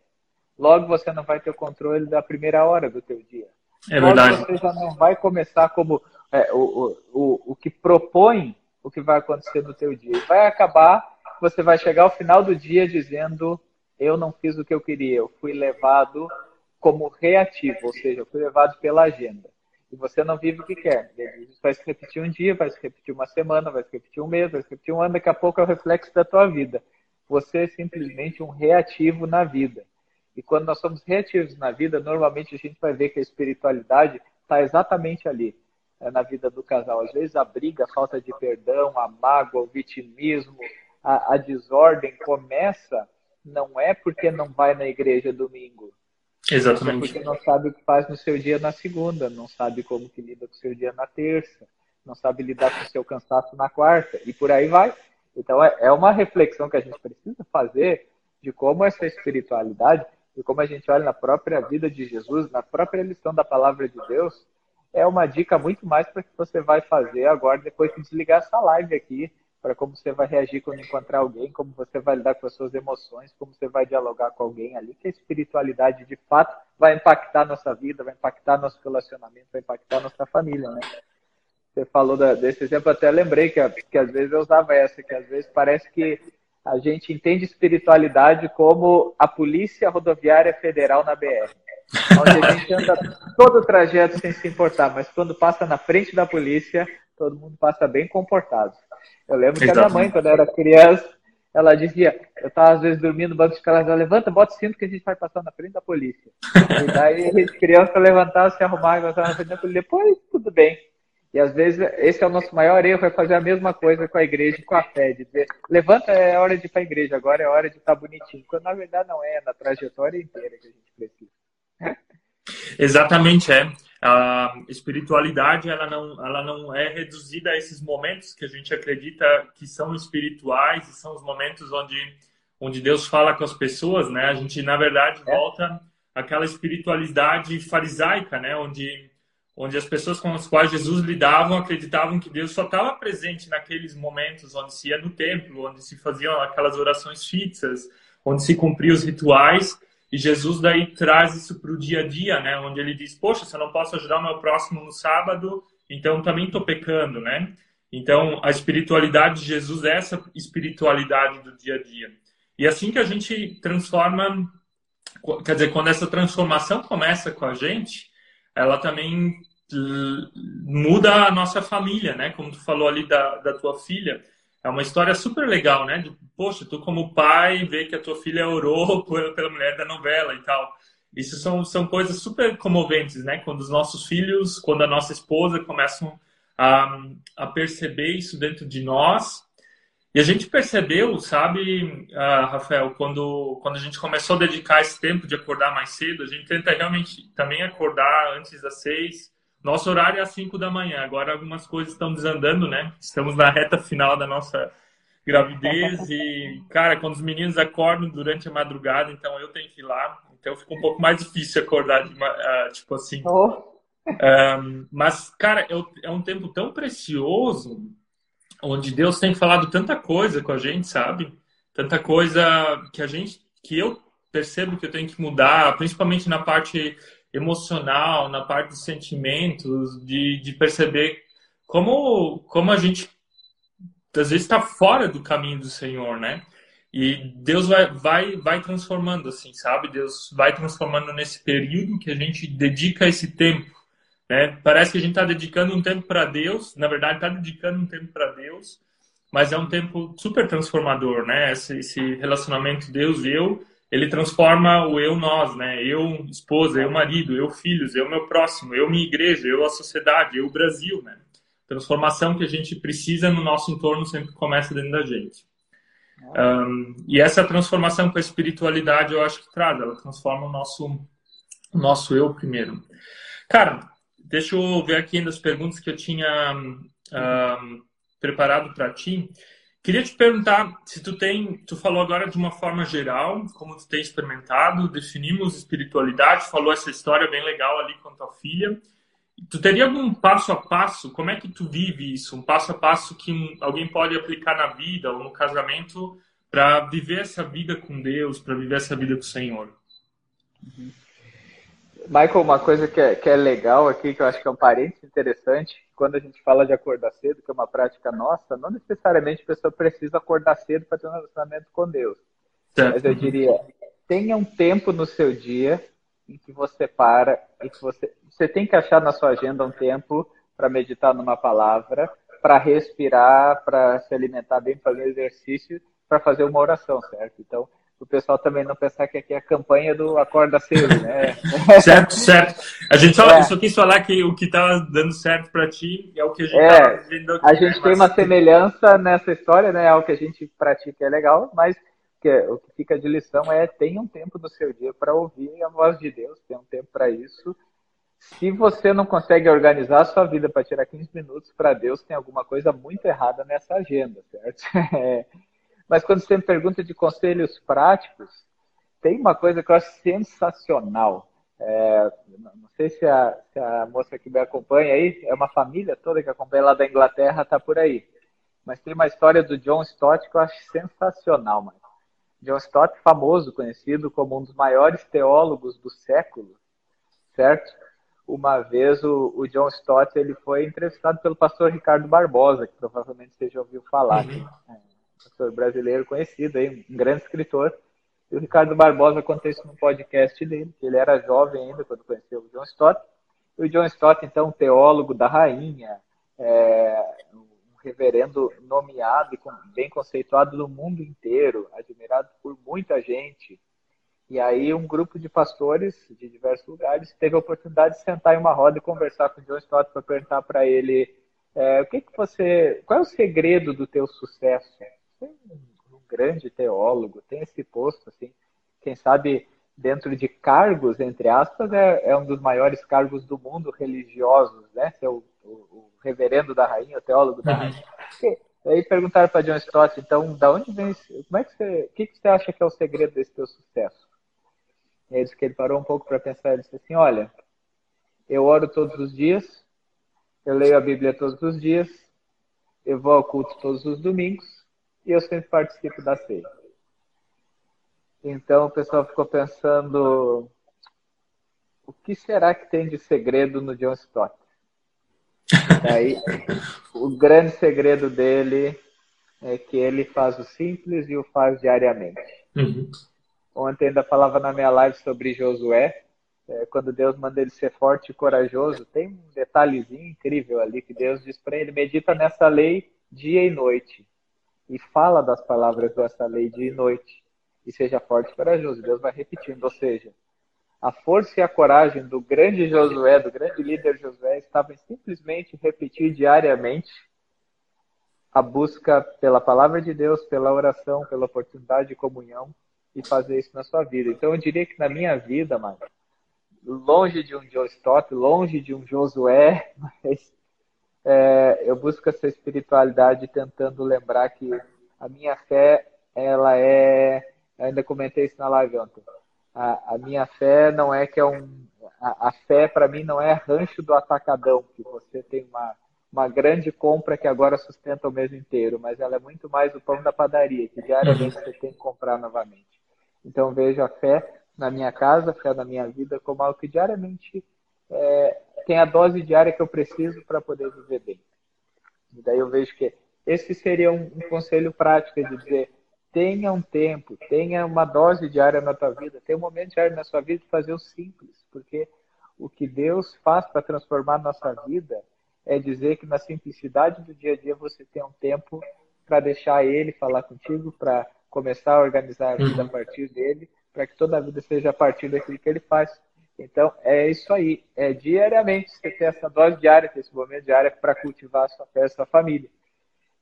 logo você não vai ter o controle da primeira hora do teu dia. É verdade. Logo você já não vai começar como é, o, o, o que propõe o que vai acontecer no teu dia. Vai acabar, você vai chegar ao final do dia dizendo eu não fiz o que eu queria, eu fui levado como reativo, ou seja, eu fui levado pela agenda. E você não vive o que quer. Isso vai se repetir um dia, vai se repetir uma semana, vai se repetir um mês, vai se repetir um ano, daqui a pouco é o reflexo da tua vida. Você é simplesmente um reativo na vida. E quando nós somos reativos na vida, normalmente a gente vai ver que a espiritualidade está exatamente ali, é, na vida do casal. Às vezes a briga, a falta de perdão, a mágoa, o vitimismo, a, a desordem começa não é porque não vai na igreja domingo, Exatamente. Porque não sabe o que faz no seu dia na segunda, não sabe como que lida com o seu dia na terça, não sabe lidar com o seu cansaço na quarta, e por aí vai. Então é, é uma reflexão que a gente precisa fazer de como essa espiritualidade, e como a gente olha na própria vida de Jesus, na própria lição da palavra de Deus, é uma dica muito mais para que você vai fazer agora, depois de desligar essa live aqui, para como você vai reagir quando encontrar alguém, como você vai lidar com as suas emoções, como você vai dialogar com alguém ali, que a espiritualidade de fato vai impactar nossa vida, vai impactar nosso relacionamento, vai impactar nossa família, né? Você falou da, desse exemplo, até lembrei que, que às vezes eu usava essa, que às vezes parece que a gente entende espiritualidade como a Polícia Rodoviária Federal na BR. Onde a gente anda todo o trajeto sem se importar, mas quando passa na frente da polícia, todo mundo passa bem comportado. Eu lembro que a minha mãe, quando eu era criança, ela dizia, eu estava às vezes dormindo no banco de escala, ela levanta, bota o cinto que a gente vai passar na frente da polícia. e daí a gente, criança, levantava, se arrumava passava na frente da polícia. Depois, tudo bem. E às vezes esse é o nosso maior erro, é fazer a mesma coisa com a igreja e com a fé, de dizer, levanta, é hora de ir para a igreja, agora é hora de estar tá bonitinho. Quando na verdade não é, é na trajetória inteira que a gente precisa. Exatamente, é. A espiritualidade, ela não, ela não é reduzida a esses momentos que a gente acredita que são espirituais e são os momentos onde, onde Deus fala com as pessoas, né? A gente, na verdade, é. volta àquela espiritualidade farisaica, né? Onde onde as pessoas com as quais Jesus lidava acreditavam que Deus só estava presente naqueles momentos onde se ia no templo, onde se faziam aquelas orações fixas, onde se cumpriam os rituais. E Jesus daí traz isso para o dia a dia, né? Onde ele diz: Poxa, se eu não posso ajudar o meu próximo no sábado, então também estou pecando, né? Então, a espiritualidade de Jesus é essa espiritualidade do dia a dia. E assim que a gente transforma, quer dizer, quando essa transformação começa com a gente, ela também muda a nossa família, né? Como tu falou ali da, da tua filha. É uma história super legal, né? De, poxa, tu como pai vê que a tua filha orou pela mulher da novela e tal. Isso são, são coisas super comoventes, né? Quando os nossos filhos, quando a nossa esposa começam a, a perceber isso dentro de nós. E a gente percebeu, sabe, uh, Rafael, quando, quando a gente começou a dedicar esse tempo de acordar mais cedo, a gente tenta realmente também acordar antes das seis, nosso horário é às 5 da manhã. Agora algumas coisas estão desandando, né? Estamos na reta final da nossa gravidez e, cara, quando os meninos acordam durante a madrugada, então eu tenho que ir lá. Então fica um pouco mais difícil acordar, de, uh, tipo assim. Oh. Um, mas, cara, é, é um tempo tão precioso onde Deus tem falado tanta coisa com a gente, sabe? Tanta coisa que a gente, que eu percebo que eu tenho que mudar, principalmente na parte emocional, na parte dos sentimentos, de, de perceber como, como a gente às vezes está fora do caminho do Senhor, né? E Deus vai, vai, vai transformando, assim, sabe? Deus vai transformando nesse período que a gente dedica esse tempo Né? Parece que a gente está dedicando um tempo para Deus, na verdade está dedicando um tempo para Deus, mas é um tempo super transformador, né? Esse, esse relacionamento Deus e eu, ele transforma o eu nós, né? Eu esposa, eu marido, eu filhos, eu meu próximo, eu minha igreja, eu a sociedade, eu o Brasil, né? Transformação que a gente precisa no nosso entorno sempre começa dentro da gente. Um, e essa transformação com a espiritualidade eu acho que traz, ela transforma o nosso, o nosso eu primeiro. Cara, deixa eu ver aqui ainda as perguntas que eu tinha um, preparado para ti. Queria te perguntar se tu tem, tu falou agora de uma forma geral, como tu tem experimentado, definimos espiritualidade, falou essa história bem legal ali com tua filha. Tu teria algum passo a passo? Como é que tu vive isso? Um passo a passo que alguém pode aplicar na vida ou no casamento para viver essa vida com Deus, para viver essa vida com o Senhor? Uhum. Michael, uma coisa que é, que é legal aqui, que eu acho que é um parênteses interessante, quando a gente fala de acordar cedo, que é uma prática nossa, não necessariamente a pessoa precisa acordar cedo para ter um relacionamento com Deus. Certo. Mas eu diria, tenha um tempo no seu dia em que você para e que você você tem que achar na sua agenda um tempo para meditar numa palavra, para respirar, para se alimentar bem, fazer exercício, para fazer uma oração, certo? Então, o pessoal também não pensar que aqui é a campanha do acorda cedo, né? certo, certo. A gente só, é. só quis falar que o que está dando certo para ti é o que a gente é, tá vendo aqui, A gente né? tem uma semelhança nessa história, né? É algo que a gente pratica é legal, mas que, o que fica de lição é tenha um tempo no seu dia para ouvir a voz de Deus, tenha um tempo para isso se você não consegue organizar a sua vida para tirar 15 minutos para Deus, tem alguma coisa muito errada nessa agenda, certo? É. Mas quando você me pergunta de conselhos práticos, tem uma coisa que eu acho sensacional. É, não sei se a, se a, moça que me acompanha aí, é uma família toda que acompanha lá da Inglaterra, está por aí. Mas tem uma história do John Stott que eu acho sensacional, mano. John Stott, famoso, conhecido como um dos maiores teólogos do século, certo? uma vez o, o, John Stott ele foi entrevistado pelo pastor Ricardo Barbosa, que provavelmente você já ouviu falar, uhum. é pastor brasileiro conhecido, aí, um grande escritor. E o Ricardo Barbosa contou isso no podcast dele, que ele era jovem ainda quando conheceu o John Stott. E o John Stott, então, teólogo da rainha, é, um reverendo nomeado e bem conceituado no mundo inteiro, admirado por muita gente, e aí um grupo de pastores de diversos lugares teve a oportunidade de sentar em uma roda e conversar com o John Stott para perguntar para ele é, o que, que você, qual é o segredo do teu sucesso? É um, grande teólogo, tem esse posto assim, quem sabe dentro de cargos entre aspas é, é um dos maiores cargos do mundo religiosos, né? Ser o, o, o reverendo da rainha, o teólogo da uhum. rainha. E, aí perguntaram para John Stott, então, da onde vem, como é que você, o que, que você acha que é o segredo desse teu sucesso? E aí que ele parou um pouco para pensar e disse assim: Olha, eu oro todos os dias, eu leio a Bíblia todos os dias, eu vou ao culto todos os domingos e eu sempre participo da ceia. Então o pessoal ficou pensando: o que será que tem de segredo no John Stott? Aí, o grande segredo dele é que ele faz o simples e o faz diariamente. Uhum. Ontem ainda falava na minha live sobre Josué, é, quando Deus manda ele ser forte e corajoso. Tem um detalhezinho incrível ali que Deus diz para ele: medita nessa lei dia e noite. E fala das palavras dessa lei dia e noite. E seja forte e corajoso. Deus vai repetindo. Ou seja, a força e a coragem do grande Josué, do grande líder Josué, estavam em simplesmente repetir diariamente a busca pela palavra de Deus, pela oração, pela oportunidade de comunhão e fazer isso na sua vida. Então eu diria que na minha vida, mano, longe de um Joe Stott, longe de um Josué, mas é, eu busco essa espiritualidade tentando lembrar que a minha fé, ela é. Eu ainda comentei isso na live ontem. A, a minha fé não é que é um. A, a fé, para mim, não é rancho do atacadão, que você tem uma, uma grande compra que agora sustenta o mês inteiro, mas ela é muito mais o pão da padaria, que diariamente você tem que comprar novamente. Então vejo a fé na minha casa, a fé na minha vida como algo que diariamente é, tem a dose diária que eu preciso para poder viver bem. E daí eu vejo que esse seria um, um conselho prático de dizer tenha um tempo, tenha uma dose diária na tua vida, tenha um momento diário na sua vida de fazer o simples, porque o que Deus faz para transformar nossa vida é dizer que na simplicidade do dia a dia você tem um tempo para deixar Ele falar contigo, para começar a organizar a vida a uhum. partir dele, para que toda a vida seja a partir daquilo que Ele faz. Então, é isso aí. É diariamente você ter essa dose diária, esse momento diário para cultivar a sua fé, a sua família.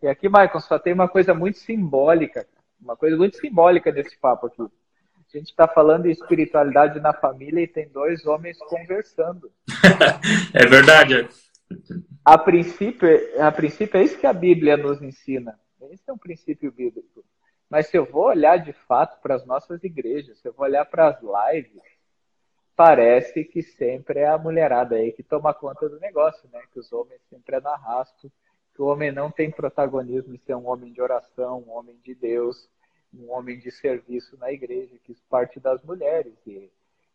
E aqui, Michael, só tem uma coisa muito simbólica, uma coisa muito simbólica nesse papo aqui. A gente está falando de espiritualidade na família e tem dois homens conversando. é verdade. A princípio, a princípio é isso que a Bíblia nos ensina. Esse é um princípio bíblico. Mas se eu vou olhar de fato para as nossas igrejas, se eu vou olhar para as lives, parece que sempre é a mulherada aí que toma conta do negócio, né? Que os homens sempre é no arrasto, que o homem não tem protagonismo em ser um homem de oração, um homem de Deus, um homem de serviço na igreja, que isso parte das mulheres. E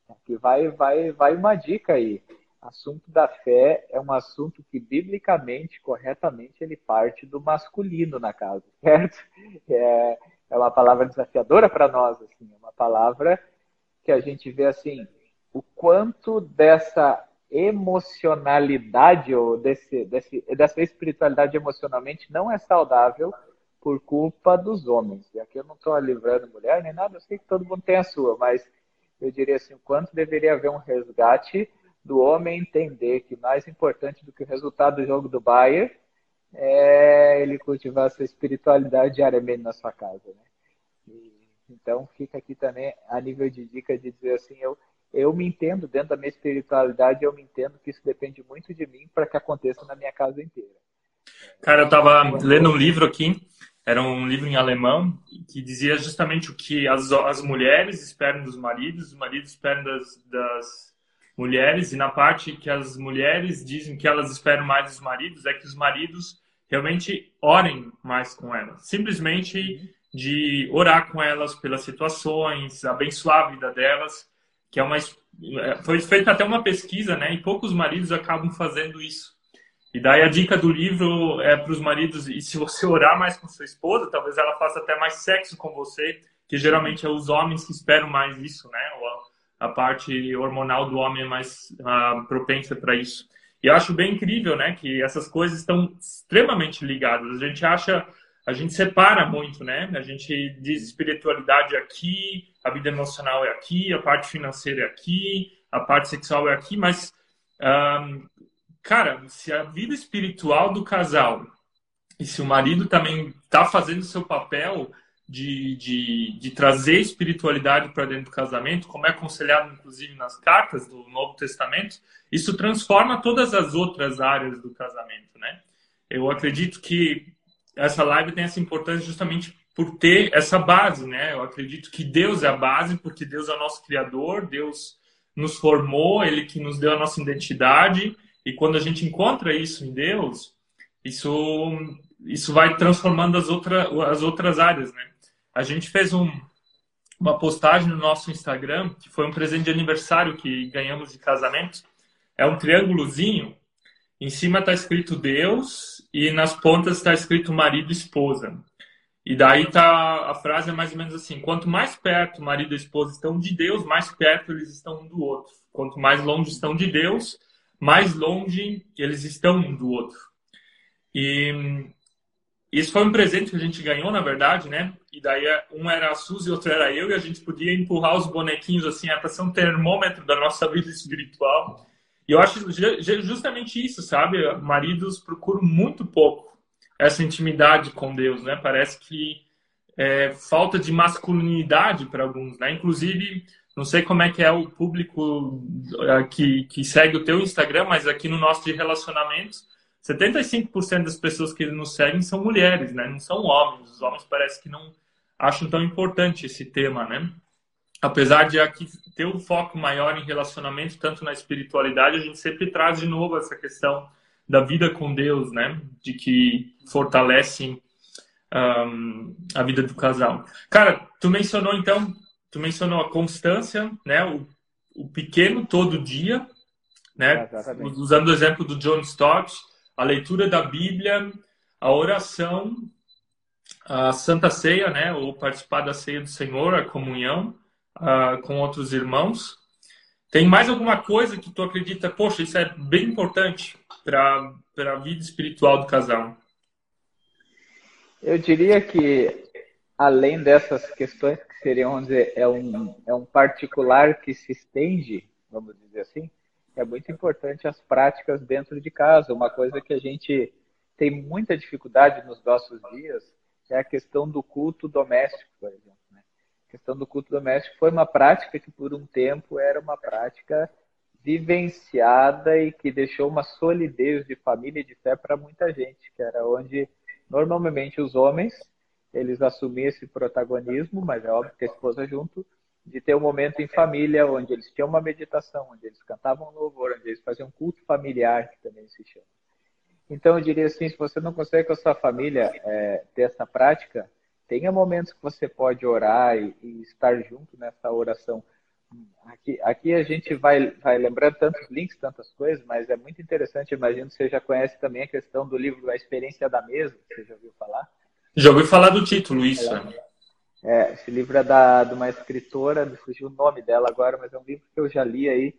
aqui vai, vai, vai uma dica aí. Assunto da fé é um assunto que, biblicamente, corretamente, ele parte do masculino na casa, certo? É, é uma palavra desafiadora para nós, assim, é uma palavra que a gente vê assim, o quanto dessa emocionalidade ou desse, desse, dessa espiritualidade emocionalmente não é saudável por culpa dos homens. E aqui eu não estou livrando mulher nem nada, eu sei que todo mundo tem a sua, mas eu diria assim, o quanto deveria haver um resgate do homem entender que mais importante do que o resultado do jogo do Bayern é ele cultivar sua espiritualidade diariamente na sua casa. Né? E, então fica aqui também a nível de dica de dizer assim, eu eu me entendo dentro da minha espiritualidade, eu me entendo que isso depende muito de mim para que aconteça na minha casa inteira. Cara, eu estava lendo um livro aqui, era um livro em alemão, que dizia justamente o que as, as mulheres esperam dos maridos, os maridos esperam das, das mulheres, e na parte que as mulheres dizem que elas esperam mais dos maridos, é que os maridos realmente orem mais com elas. Simplesmente de orar com elas pelas situações, abençoar a vida delas que é uma é, foi feita até uma pesquisa, né? E poucos maridos acabam fazendo isso. E daí a dica do livro é para os maridos, e se você orar mais com sua esposa, talvez ela faça até mais sexo com você, que geralmente é os homens que esperam mais isso, né? A parte hormonal do homem é mais uh, propensa para isso. E eu acho bem incrível, né, que essas coisas estão extremamente ligadas. A gente acha a gente separa muito, né? A gente diz espiritualidade aqui, a vida emocional é aqui, a parte financeira é aqui, a parte sexual é aqui, mas, um, cara, se a vida espiritual do casal e se o marido também está fazendo seu papel de, de, de trazer espiritualidade para dentro do casamento, como é aconselhado inclusive nas cartas do Novo Testamento, isso transforma todas as outras áreas do casamento, né? Eu acredito que essa live tem essa importância justamente por ter essa base, né? Eu acredito que Deus é a base, porque Deus é o nosso Criador, Deus nos formou, Ele que nos deu a nossa identidade, e quando a gente encontra isso em Deus, isso, isso vai transformando as, outra, as outras áreas, né? A gente fez um, uma postagem no nosso Instagram, que foi um presente de aniversário que ganhamos de casamento, é um triângulozinho em cima está escrito Deus e nas pontas está escrito marido e esposa. E daí tá a frase é mais ou menos assim: quanto mais perto marido e esposa estão de Deus, mais perto eles estão um do outro. Quanto mais longe estão de Deus, mais longe eles estão um do outro. E isso foi um presente que a gente ganhou, na verdade, né? E daí um era a Suzy outro era eu, e a gente podia empurrar os bonequinhos assim, é para ser um termômetro da nossa vida espiritual. E eu acho justamente isso, sabe? Maridos procuram muito pouco essa intimidade com Deus, né? Parece que é, falta de masculinidade para alguns, né? Inclusive, não sei como é que é o público é, que, que segue o teu Instagram, mas aqui no nosso de relacionamentos, 75% das pessoas que nos seguem são mulheres, né? Não são homens. Os homens parece que não acham tão importante esse tema, né? Apesar de aqui ter um foco maior em relacionamento, tanto na espiritualidade, a gente sempre traz de novo essa questão da vida com Deus, né? De que fortalecem um, a vida do casal. Cara, tu mencionou então, tu mencionou a constância, né? O, o pequeno todo dia, né? Exatamente. Usando o exemplo do John Stott, a leitura da Bíblia, a oração, a Santa Ceia, né? Ou participar da ceia do Senhor, a comunhão uh, com outros irmãos. Tem mais alguma coisa que tu acredita, poxa, isso é bem importante para a vida espiritual do casal? Eu diria que, além dessas questões que seriam, vamos dizer, é um, é um particular que se estende, vamos dizer assim, é muito importante as práticas dentro de casa. Uma coisa que a gente tem muita dificuldade nos nossos dias é a questão do culto doméstico, por exemplo questão do culto doméstico foi uma prática que por um tempo era uma prática vivenciada e que deixou uma solidez de família e de fé para muita gente, que era onde normalmente os homens eles assumiam esse protagonismo, mas é óbvio que a esposa junto, de ter um momento em família onde eles tinham uma meditação, onde eles cantavam louvor, onde eles faziam culto familiar, que também se chama. Então eu diria assim, se você não consegue com a sua família é, ter essa prática, tenha momentos que você pode orar e, e estar junto nessa oração. Aqui, aqui a gente vai, vai lembrando tantos links, tantas coisas, mas é muito interessante. Imagino que você já conhece também a questão do livro A Experiência da Mesa, você já ouviu falar? Já ouvi falar do título, isso. É, esse livro é da, de uma escritora, me fugiu o nome dela agora, mas é um livro que eu já li aí.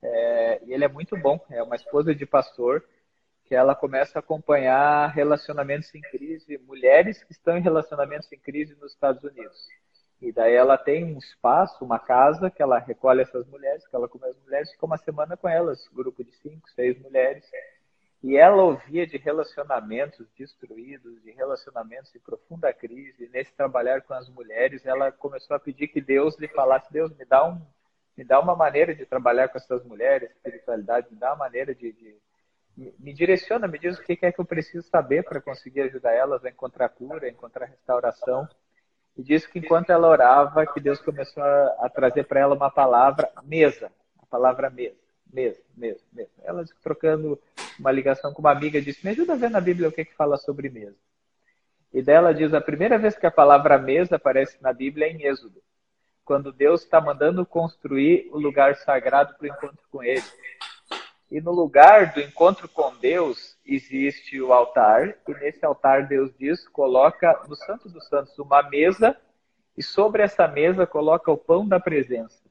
É, e ele é muito bom. É uma esposa de pastor que ela começa a acompanhar relacionamentos em crise, mulheres que estão em relacionamentos em crise nos Estados Unidos. E daí ela tem um espaço, uma casa, que ela recolhe essas mulheres, que ela come as mulheres, fica uma semana com elas, grupo de cinco, seis mulheres. E ela ouvia de relacionamentos destruídos, de relacionamentos em profunda crise. Nesse trabalhar com as mulheres, ela começou a pedir que Deus lhe falasse: Deus, me dá, um, me dá uma maneira de trabalhar com essas mulheres, espiritualidade, me dá uma maneira de, de me direciona, me diz o que é que eu preciso saber para conseguir ajudar elas a encontrar cura, a encontrar restauração. E disse que enquanto ela orava, que Deus começou a, trazer para ela uma palavra, mesa, a palavra mesa, mesa, mesa, mesa. Ela trocando uma ligação com uma amiga, disse, me ajuda a ver na Bíblia o que, é que fala sobre mesa. E dela diz, a primeira vez que a palavra mesa aparece na Bíblia é em Êxodo, quando Deus está mandando construir o lugar sagrado para o encontro com Ele. E no lugar do encontro com Deus existe o altar, e nesse altar Deus diz: coloca no Santo dos Santos uma mesa, e sobre essa mesa coloca o pão da presença.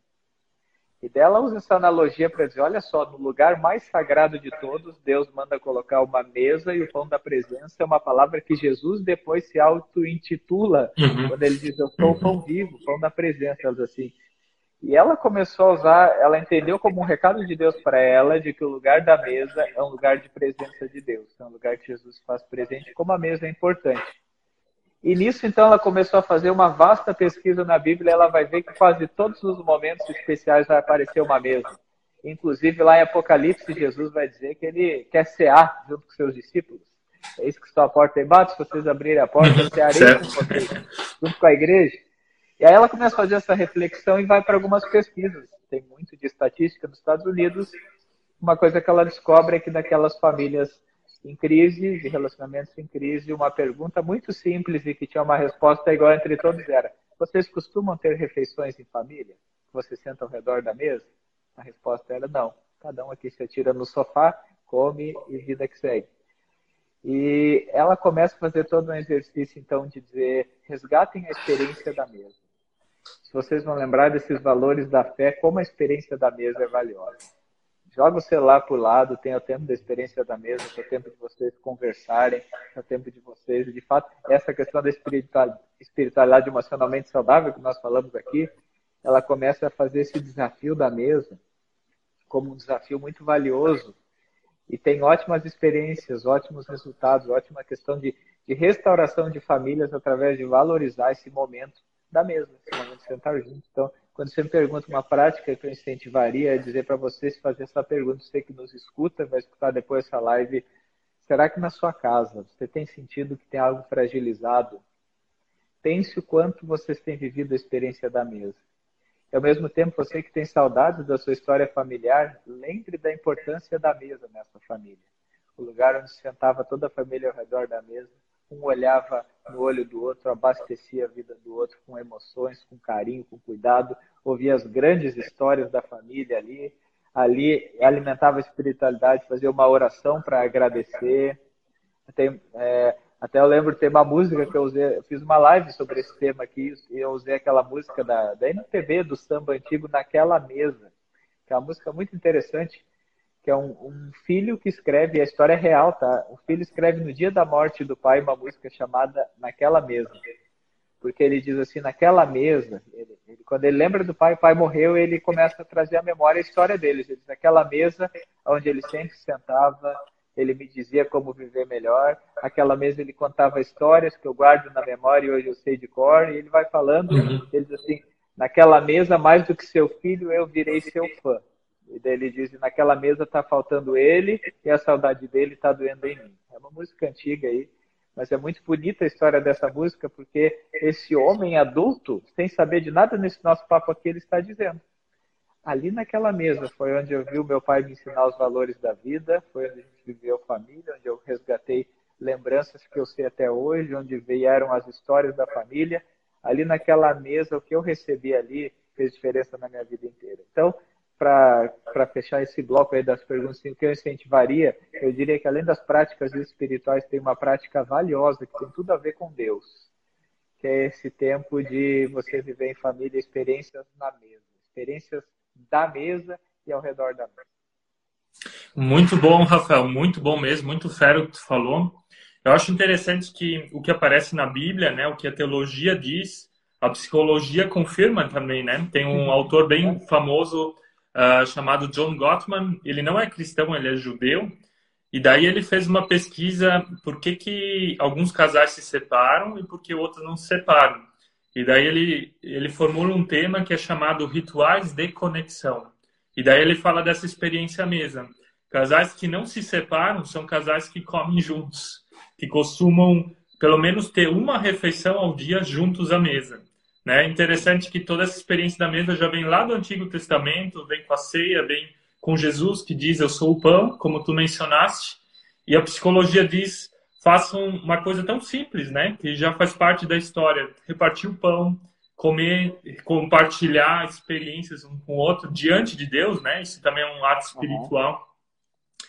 E dela usa essa analogia para dizer: olha só, no lugar mais sagrado de todos, Deus manda colocar uma mesa e o pão da presença é uma palavra que Jesus depois se auto-intitula, uhum. quando ele diz: Eu sou o pão vivo, o pão da presença. Assim: e ela começou a usar, ela entendeu como um recado de Deus para ela de que o lugar da mesa é um lugar de presença de Deus, é um lugar que Jesus faz presente, como a mesa é importante. E nisso, então, ela começou a fazer uma vasta pesquisa na Bíblia. Ela vai ver que quase todos os momentos especiais vai aparecer uma mesa. Inclusive, lá em Apocalipse, Jesus vai dizer que ele quer cear junto com seus discípulos. É isso que está a porta aí bate. Se vocês abrirem a porta, eu cearei com vocês, junto com a igreja. E aí ela começa a fazer essa reflexão e vai para algumas pesquisas. Tem muito de estatística nos Estados Unidos. Uma coisa que ela descobre é que daquelas famílias em crise, de relacionamentos em crise, uma pergunta muito simples e que tinha uma resposta igual entre todos era: vocês costumam ter refeições em família? Você senta ao redor da mesa? A resposta era não. Cada um aqui se atira no sofá, come e vida que segue. E ela começa a fazer todo um exercício, então, de dizer: resgatem a experiência da mesa se vocês vão lembrar desses valores da fé, como a experiência da mesa é valiosa. Joga o celular para o lado, tenha o tempo da experiência da mesa, o tempo de vocês conversarem, o tempo de vocês. De fato, essa questão da espiritualidade emocionalmente saudável que nós falamos aqui, ela começa a fazer esse desafio da mesa como um desafio muito valioso e tem ótimas experiências, ótimos resultados, ótima questão de, de restauração de famílias através de valorizar esse momento da de sentar junto. Então, quando você me pergunta uma prática que eu incentivaria é dizer para você se fazer essa pergunta, você que nos escuta, vai escutar depois essa live, será que na sua casa você tem sentido que tem algo fragilizado? Pense o quanto vocês têm vivido a experiência da mesa. E ao mesmo tempo, você que tem saudades da sua história familiar, lembre da importância da mesa nessa família. O lugar onde sentava toda a família ao redor da mesa, um olhava no olho do outro, abastecia a vida do outro com emoções, com carinho, com cuidado, ouvia as grandes histórias da família ali, ali alimentava a espiritualidade, fazia uma oração para agradecer. É, até eu lembro de ter uma música que eu usei, eu fiz uma live sobre esse tema aqui, e eu usei aquela música da, da MPB, do samba antigo, naquela mesa. que é uma música muito interessante, que é um, um filho que escreve, a história é real, tá? O filho escreve no dia da morte do pai uma música chamada Naquela Mesa. Porque ele diz assim, naquela mesa, ele, ele, quando ele lembra do pai, o pai morreu, ele começa a trazer à memória a história deles. Ele diz, naquela mesa onde ele sempre sentava, ele me dizia como viver melhor. Aquela mesa ele contava histórias que eu guardo na memória e hoje eu sei de cor. E ele vai falando, uhum. ele diz assim, naquela mesa, mais do que seu filho, eu virei seu fã. E daí ele diz: naquela mesa está faltando ele e a saudade dele está doendo em mim. É uma música antiga aí, mas é muito bonita a história dessa música porque esse homem adulto, sem saber de nada nesse nosso papo aqui, ele está dizendo. Ali naquela mesa foi onde eu vi o meu pai me ensinar os valores da vida, foi onde a gente viveu família, onde eu resgatei lembranças que eu sei até hoje, onde vieram as histórias da família. Ali naquela mesa, o que eu recebi ali fez diferença na minha vida inteira. Então, para fechar esse bloco aí das perguntas, o que eu incentivaria, eu diria que além das práticas espirituais, tem uma prática valiosa que tem tudo a ver com Deus, que é esse tempo de você viver em família experiências na mesa, experiências da mesa e ao redor da mesa. Muito bom, Rafael, muito bom mesmo, muito fero o que tu falou. Eu acho interessante que o que aparece na Bíblia, né, o que a teologia diz, a psicologia confirma também, né? Tem um autor bem famoso uh, chamado John Gottman. Ele não é cristão, ele é judeu. E daí ele fez uma pesquisa por que, que alguns casais se separam e por que outros não se separam. E daí ele, ele formula um tema que é chamado rituais de conexão. E daí ele fala dessa experiência mesmo. Casais que não se separam são casais que comem juntos, que costumam pelo menos ter uma refeição ao dia juntos à mesa. Né? Interessante que toda essa experiência da mesa já vem lá do Antigo Testamento, vem com a ceia, vem com Jesus que diz eu sou o pão, como tu mencionaste, e a psicologia diz façam uma coisa tão simples, né, que já faz parte da história, repartir o pão, comer, compartilhar experiências um com o outro diante de Deus, né? Isso também é um ato espiritual. Uhum.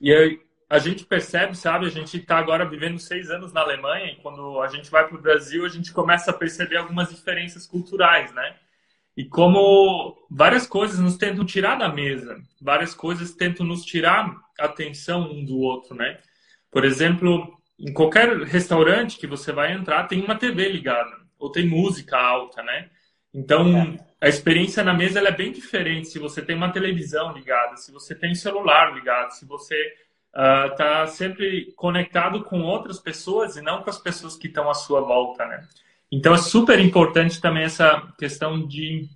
E a gente percebe, sabe? A gente está agora vivendo seis anos na Alemanha e quando a gente vai para o Brasil, a gente começa a perceber algumas diferenças culturais, né? E como várias coisas nos tentam tirar da mesa, várias coisas tentam nos tirar a atenção um do outro, né? Por exemplo, em qualquer restaurante que você vai entrar, tem uma TV ligada ou tem música alta, né? Então, a experiência na mesa é bem diferente se você tem uma televisão ligada, se você tem celular ligado, se você está ah, uh, sempre conectado com outras pessoas e não com as pessoas que estão à sua volta, né? Então é super importante também essa questão de,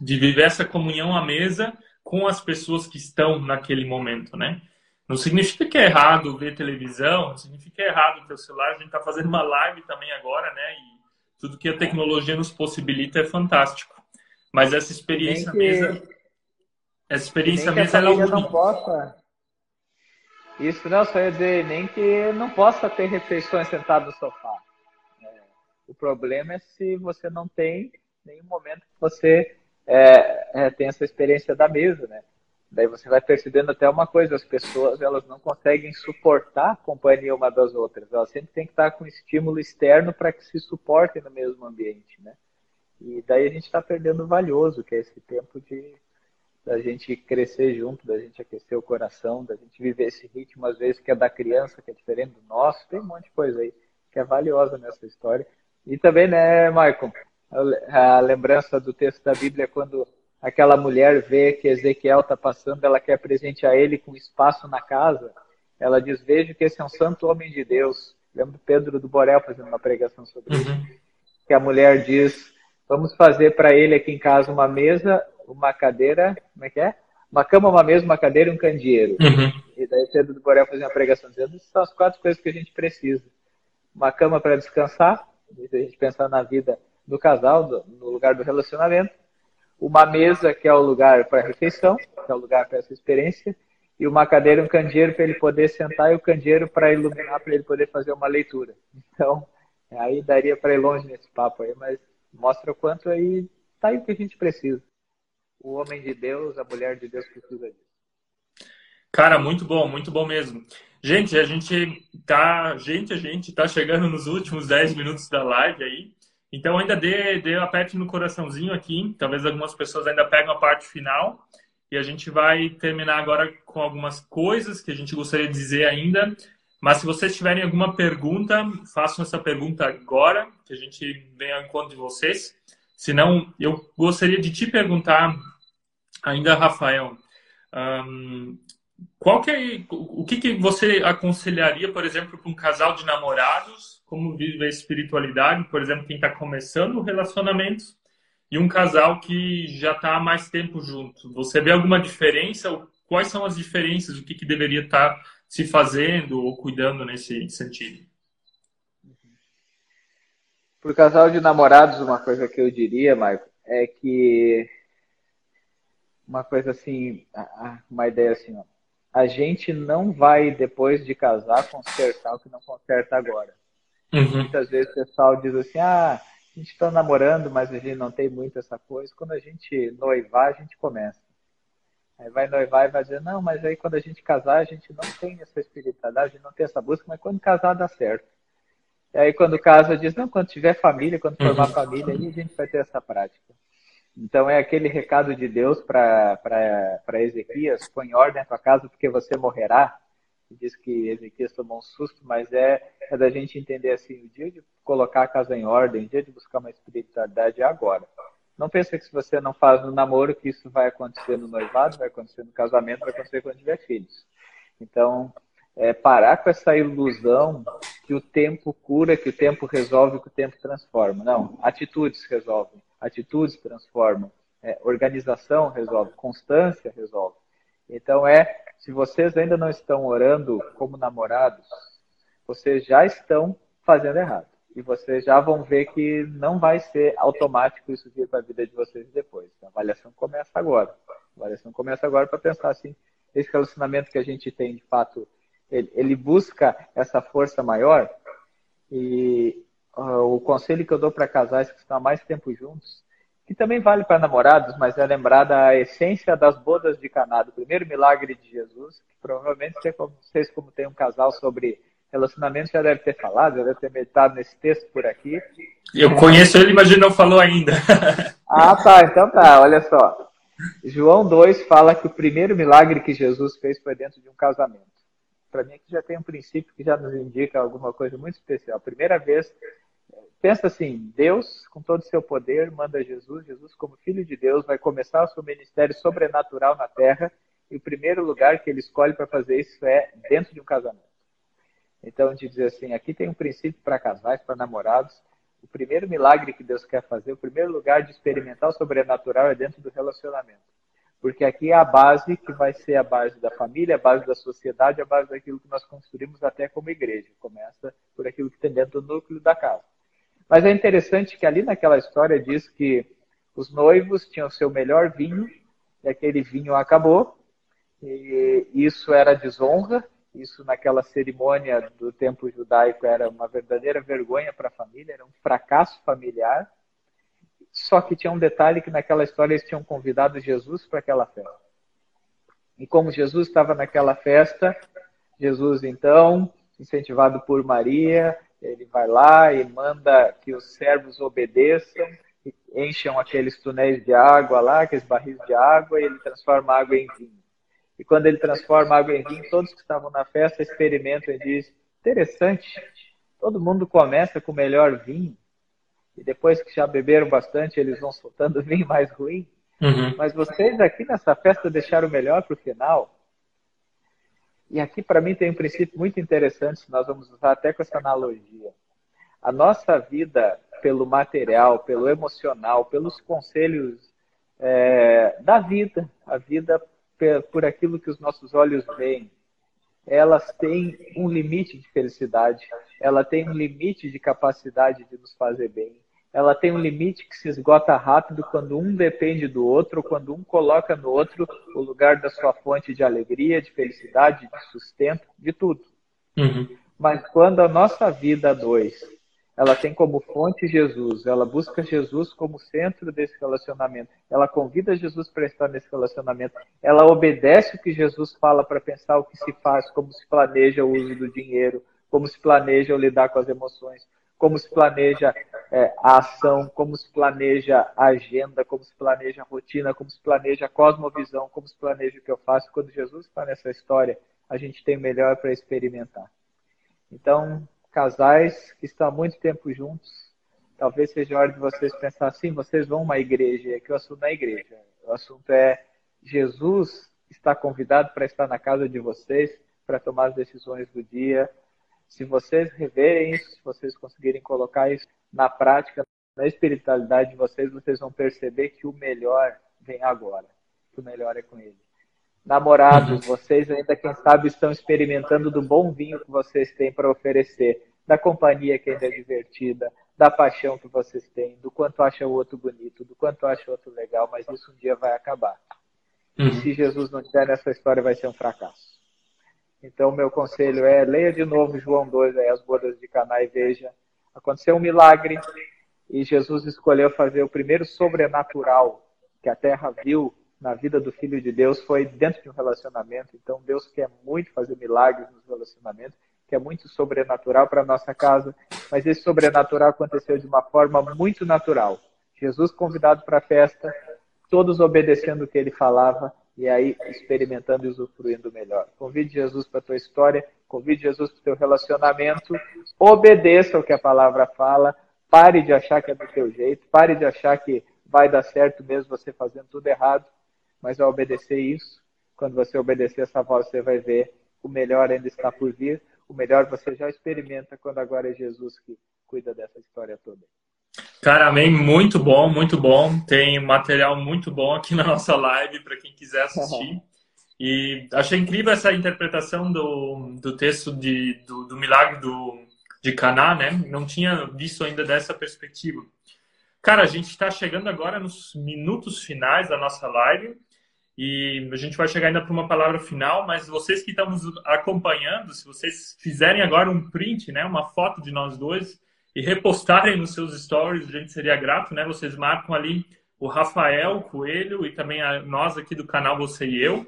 de viver essa comunhão à mesa com as pessoas que estão naquele momento, né? Não significa que é errado ver televisão, não significa que é errado ter o celular. A gente está fazendo uma live também agora, né? E tudo que a tecnologia nos possibilita é fantástico. Mas essa experiência que... mesa, essa experiência mesa, ela é única. Não possa isso não, só ia dizer, nem que não possa ter refeições sentado no sofá. É, o problema é se você não tem nenhum momento que você é, é, tem essa experiência da mesa, né? Daí você vai percebendo até uma coisa, as pessoas elas não conseguem suportar a companhia uma das outras. Elas sempre têm que estar com estímulo externo para que se suportem no mesmo ambiente, né? E daí a gente está perdendo o valioso, que é esse tempo de da gente crescer junto, da gente aquecer o coração, da gente viver esse ritmo, às vezes, que é da criança, que é diferente do nosso. Tem um monte de coisa aí que é valiosa nessa história. E também, né, Michael, a lembrança do texto da Bíblia, quando aquela mulher vê que Ezequiel está passando, ela quer presentear ele com espaço na casa. Ela diz: Vejo que esse é um santo homem de Deus. Lembro Pedro do Borel fazendo uma pregação sobre uhum. isso. Que a mulher diz: Vamos fazer para ele aqui em casa uma mesa uma cadeira, como é que é? Uma cama, uma mesa, uma cadeira e um candeeiro. Uhum. E daí Pedro do Borel fazia uma pregação dizendo essas são as quatro coisas que a gente precisa. Uma cama para descansar, se a gente pensar na vida do casal, do, no lugar do relacionamento. Uma mesa, que é o lugar para a refeição, que é o lugar para essa experiência. E uma cadeira e um candeeiro para ele poder sentar e o candeeiro para iluminar, para ele poder fazer uma leitura. Então, aí daria para ir longe nesse papo aí, mas mostra o quanto aí tá aí o que a gente precisa o homem de Deus, a mulher de Deus precisa disso. Cara, muito bom, muito bom mesmo. Gente, a gente tá, gente, a gente tá chegando nos últimos 10 minutos da live aí. Então ainda dê, dê aperte no coraçãozinho aqui. Talvez algumas pessoas ainda pegam a parte final. e a gente vai terminar agora com algumas coisas que a gente gostaria de dizer ainda. Mas se vocês tiverem alguma pergunta, façam essa pergunta agora, que a gente vem ao encontro de vocês. Se não, eu gostaria de te perguntar ainda, Rafael, um, qual que é, o que, que você aconselharia, por exemplo, para um casal de namorados, como vive a espiritualidade, por exemplo, quem está começando o relacionamento, e um casal que já está há mais tempo junto? Você vê alguma diferença? Quais são as diferenças? O que, que deveria estar tá se fazendo ou cuidando nesse sentido? O casal de namorados, uma coisa que eu diria, Marco, é que uma coisa assim, uma ideia assim, ó. a gente não vai depois de casar consertar o que não conserta agora. Uhum. Muitas vezes o pessoal diz assim, ah, a gente está namorando, mas a gente não tem muito essa coisa. Quando a gente noivar, a gente começa. Aí vai noivar e vai dizer, não, mas aí quando a gente casar, a gente não tem essa espiritualidade, a gente não tem essa busca, mas quando casar dá certo. E aí quando casa diz, não, quando tiver família, quando formar uhum. família, aí a gente vai ter essa prática. Então é aquele recado de Deus para Ezequias, põe em ordem a tua casa porque você morrerá. Diz que Ezequias tomou um susto, mas é, é da gente entender assim, o dia de colocar a casa em ordem, o dia de buscar uma espiritualidade é agora. Não pensa que se você não faz no namoro, que isso vai acontecer no noivado, vai acontecer no casamento, vai acontecer quando tiver filhos. Então, é parar com essa ilusão que o tempo cura, que o tempo resolve, que o tempo transforma. Não, atitudes resolvem, atitudes transformam, é, organização resolve, constância resolve. Então é, se vocês ainda não estão orando como namorados, vocês já estão fazendo errado. E vocês já vão ver que não vai ser automático isso vir para a vida de vocês depois. A avaliação começa agora. A avaliação começa agora para pensar assim, esse relacionamento que a gente tem de fato ele, busca essa força maior. E uh, o conselho que eu dou para casais que estão há mais tempo juntos, que também vale para namorados, mas é lembrar da essência das bodas de Caná, do primeiro milagre de Jesus, que provavelmente vocês, como tem um casal sobre relacionamento, já deve ter falado, já deve ter meditado nesse texto por aqui. Eu conheço ele, mas ele não falou ainda. ah, tá, então tá, olha só. João 2 fala que o primeiro milagre que Jesus fez foi dentro de um casamento para mim aqui já tem um princípio que já nos indica alguma coisa muito especial. Primeira vez, pensa assim, Deus, com todo o seu poder, manda Jesus, Jesus como filho de Deus, vai começar o seu ministério sobrenatural na terra, e o primeiro lugar que ele escolhe para fazer isso é dentro de um casamento. Então, de dizer assim, aqui tem um princípio para casais, para namorados, o primeiro milagre que Deus quer fazer, o primeiro lugar de experimentar o sobrenatural é dentro do relacionamento. Porque aqui é a base que vai ser a base da família, a base da sociedade, a base daquilo que nós construímos até como igreja. Começa por aquilo que tem dentro do núcleo da casa. Mas é interessante que ali naquela história diz que os noivos tinham seu melhor vinho, e aquele vinho acabou, e isso era desonra, isso naquela cerimônia do tempo judaico era uma verdadeira vergonha para a família, era um fracasso familiar. Só que tinha um detalhe que naquela história eles tinham convidado Jesus para aquela festa. E como Jesus estava naquela festa, Jesus então, incentivado por Maria, ele vai lá e manda que os servos obedeçam, encham aqueles túneis de água lá, aqueles barris de água, e ele transforma a água em vinho. E quando ele transforma a água em vinho, todos que estavam na festa experimentam e dizem: interessante, todo mundo começa com o melhor vinho, e depois que já beberam bastante, eles vão soltando vinho mais ruim. Uhum. Mas vocês aqui nessa festa deixaram o melhor para o final. E aqui para mim tem um princípio muito interessante, nós vamos usar até com essa analogia. A nossa vida pelo material, pelo emocional, pelos conselhos é, da vida, a vida por aquilo que os nossos olhos veem, elas têm um limite de felicidade, ela tem um limite de capacidade de nos fazer bem ela tem um limite que se esgota rápido quando um depende do outro, quando um coloca no outro o lugar da sua fonte de alegria, de felicidade, de sustento, de tudo. Uhum. Mas quando a nossa vida a dois, ela tem como fonte Jesus, ela busca Jesus como centro desse relacionamento, ela convida Jesus para estar nesse relacionamento, ela obedece o que Jesus fala para pensar o que se faz, como se planeja o uso do dinheiro, como se planeja o lidar com as emoções, como se planeja é, a ação, como se planeja a agenda, como se planeja a rotina, como se planeja a cosmovisão, como se planeja o que eu faço. Quando Jesus está nessa história, a gente tem o melhor para experimentar. Então, casais que estão há muito tempo juntos, talvez seja hora de vocês pensar assim, vocês vão a uma igreja, é que o assunto não é igreja. O assunto é Jesus está convidado para estar na casa de vocês, para tomar as decisões do dia, se vocês reverem isso, se vocês conseguirem colocar isso na prática, na espiritualidade de vocês, vocês vão perceber que o melhor vem agora, que o melhor é com ele. Namorados, uhum. vocês ainda, quem sabe, estão experimentando do bom vinho que vocês têm para oferecer, da companhia que ainda é divertida, da paixão que vocês têm, do quanto acha o outro bonito, do quanto acha o outro legal, mas isso um dia vai acabar. Uhum. E se Jesus não estiver nessa história, vai ser um fracasso. Então, meu conselho é leia de novo João 2, aí, as bodas de Caná e veja. Aconteceu um milagre e Jesus escolheu fazer o primeiro sobrenatural que a terra viu na vida do Filho de Deus foi dentro de um relacionamento. Então, Deus quer muito fazer milagres nos relacionamentos, que é muito sobrenatural para a nossa casa, mas esse sobrenatural aconteceu de uma forma muito natural. Jesus convidado para a festa, todos obedecendo o que ele falava, e aí experimentando e usufruindo melhor. Convide Jesus para a tua história, convide Jesus para o teu relacionamento, obedeça o que a palavra fala, pare de achar que é do teu jeito, pare de achar que vai dar certo mesmo você fazendo tudo errado, mas ao obedecer isso, quando você obedecer essa voz, você vai ver o melhor ainda está por vir, o melhor você já experimenta quando agora é Jesus que cuida dessa história toda. Cara, amém, muito bom, muito bom. Tem material muito bom aqui na nossa live para quem quiser assistir. E achei incrível essa interpretação do, do texto de, do, do milagre do, de Caná, né? Não tinha visto ainda dessa perspectiva. Cara, a gente está chegando agora nos minutos finais da nossa live e a gente vai chegar ainda para uma palavra final, mas vocês que estão nos acompanhando, se vocês fizerem agora um print, né, uma foto de nós dois, e repostarem nos seus stories, a gente seria grato, né? Vocês marcam ali o Rafael Coelho e também a nós aqui do canal Você e Eu,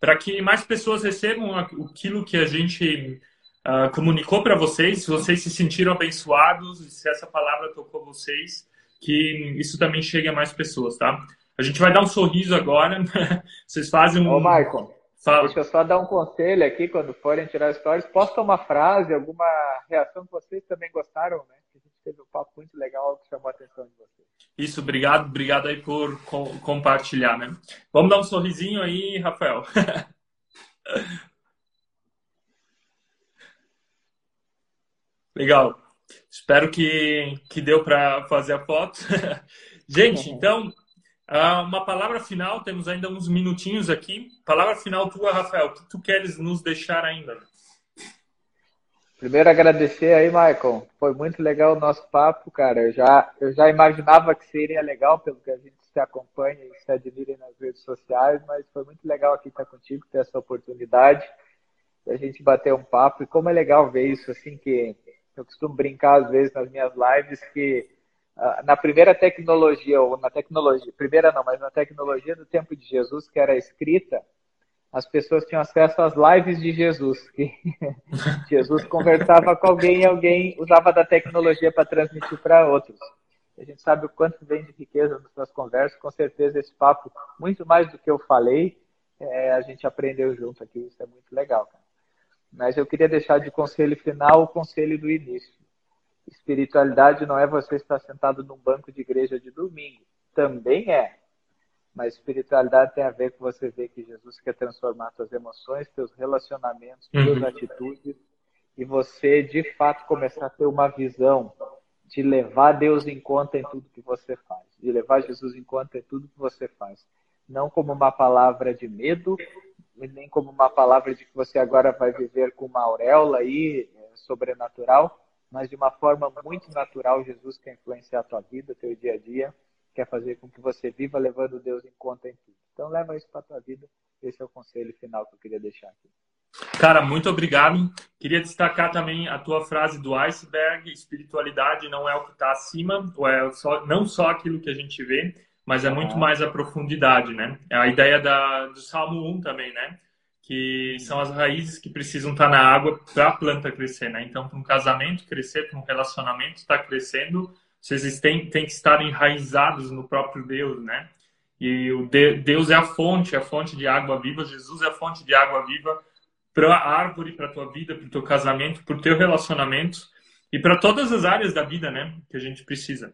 para que mais pessoas recebam aquilo que a gente uh, comunicou para vocês, se vocês se sentiram abençoados, se essa palavra tocou vocês, que isso também chegue a mais pessoas, tá? A gente vai dar um sorriso agora, vocês fazem um... Ô, Michael, Fala. Deixa eu só dar um conselho aqui, quando forem tirar stories, posta uma frase, alguma reação que vocês também gostaram, né? A gente teve um papo muito legal que chamou a atenção de vocês. Isso, obrigado, obrigado aí por co compartilhar, né? Vamos dar um sorrisinho aí, Rafael. Legal. Espero que, que deu para fazer a foto. Gente, então, ah, uma palavra final, temos ainda uns minutinhos aqui. Palavra final tua, Rafael, o que tu queres nos deixar ainda? Primeiro agradecer aí, Michael. Foi muito legal o nosso papo, cara. Eu já, eu já imaginava que seria legal pelo que a gente se acompanha e se admira nas redes sociais, mas foi muito legal aqui estar contigo, ter essa oportunidade da gente bater um papo. E como é legal ver isso, assim, que eu costumo brincar às vezes nas minhas lives que na primeira tecnologia, ou na tecnologia, primeira não, mas na tecnologia do tempo de Jesus, que era escrita, as pessoas tinham acesso às lives de Jesus, que Jesus conversava com alguém e alguém usava da tecnologia para transmitir para outros. A gente sabe o quanto vem de riqueza nas conversas, com certeza esse papo, muito mais do que eu falei, é, a gente aprendeu junto aqui, isso é muito legal. Cara. Mas eu queria deixar de conselho final o conselho do início. Espiritualidade não é você estar sentado num banco de igreja de domingo. Também é. Mas espiritualidade tem a ver com você ver que Jesus quer transformar suas emoções, seus relacionamentos, suas uhum. atitudes, e você de fato começar a ter uma visão de levar Deus em conta em tudo que você faz, de levar Jesus em conta em tudo que você faz. Não como uma palavra de medo, nem como uma palavra de que você agora vai viver com uma auréola aí, é, sobrenatural, mas de uma forma muito natural, Jesus quer influenciar a tua vida, teu dia a dia, quer fazer com que você viva levando Deus em conta em tudo. Então leva isso para a tua vida. Esse é o conselho final que eu queria deixar aqui. Cara, muito obrigado. Queria destacar também a tua frase do iceberg: espiritualidade não é o que está acima, ou é só, não só aquilo que a gente vê, mas é muito mais a profundidade, né? É a ideia da, do Salmo 1 também, né? Que são as raízes que precisam estar na água para a planta crescer, né? Então, para um casamento crescer, para um relacionamento estar crescendo, vocês têm, têm que estar enraizados no próprio Deus, né? E o de, Deus é a fonte, a fonte de água viva. Jesus é a fonte de água viva para a árvore, para a tua vida, para o teu casamento, para o teu relacionamento e para todas as áreas da vida, né? Que a gente precisa.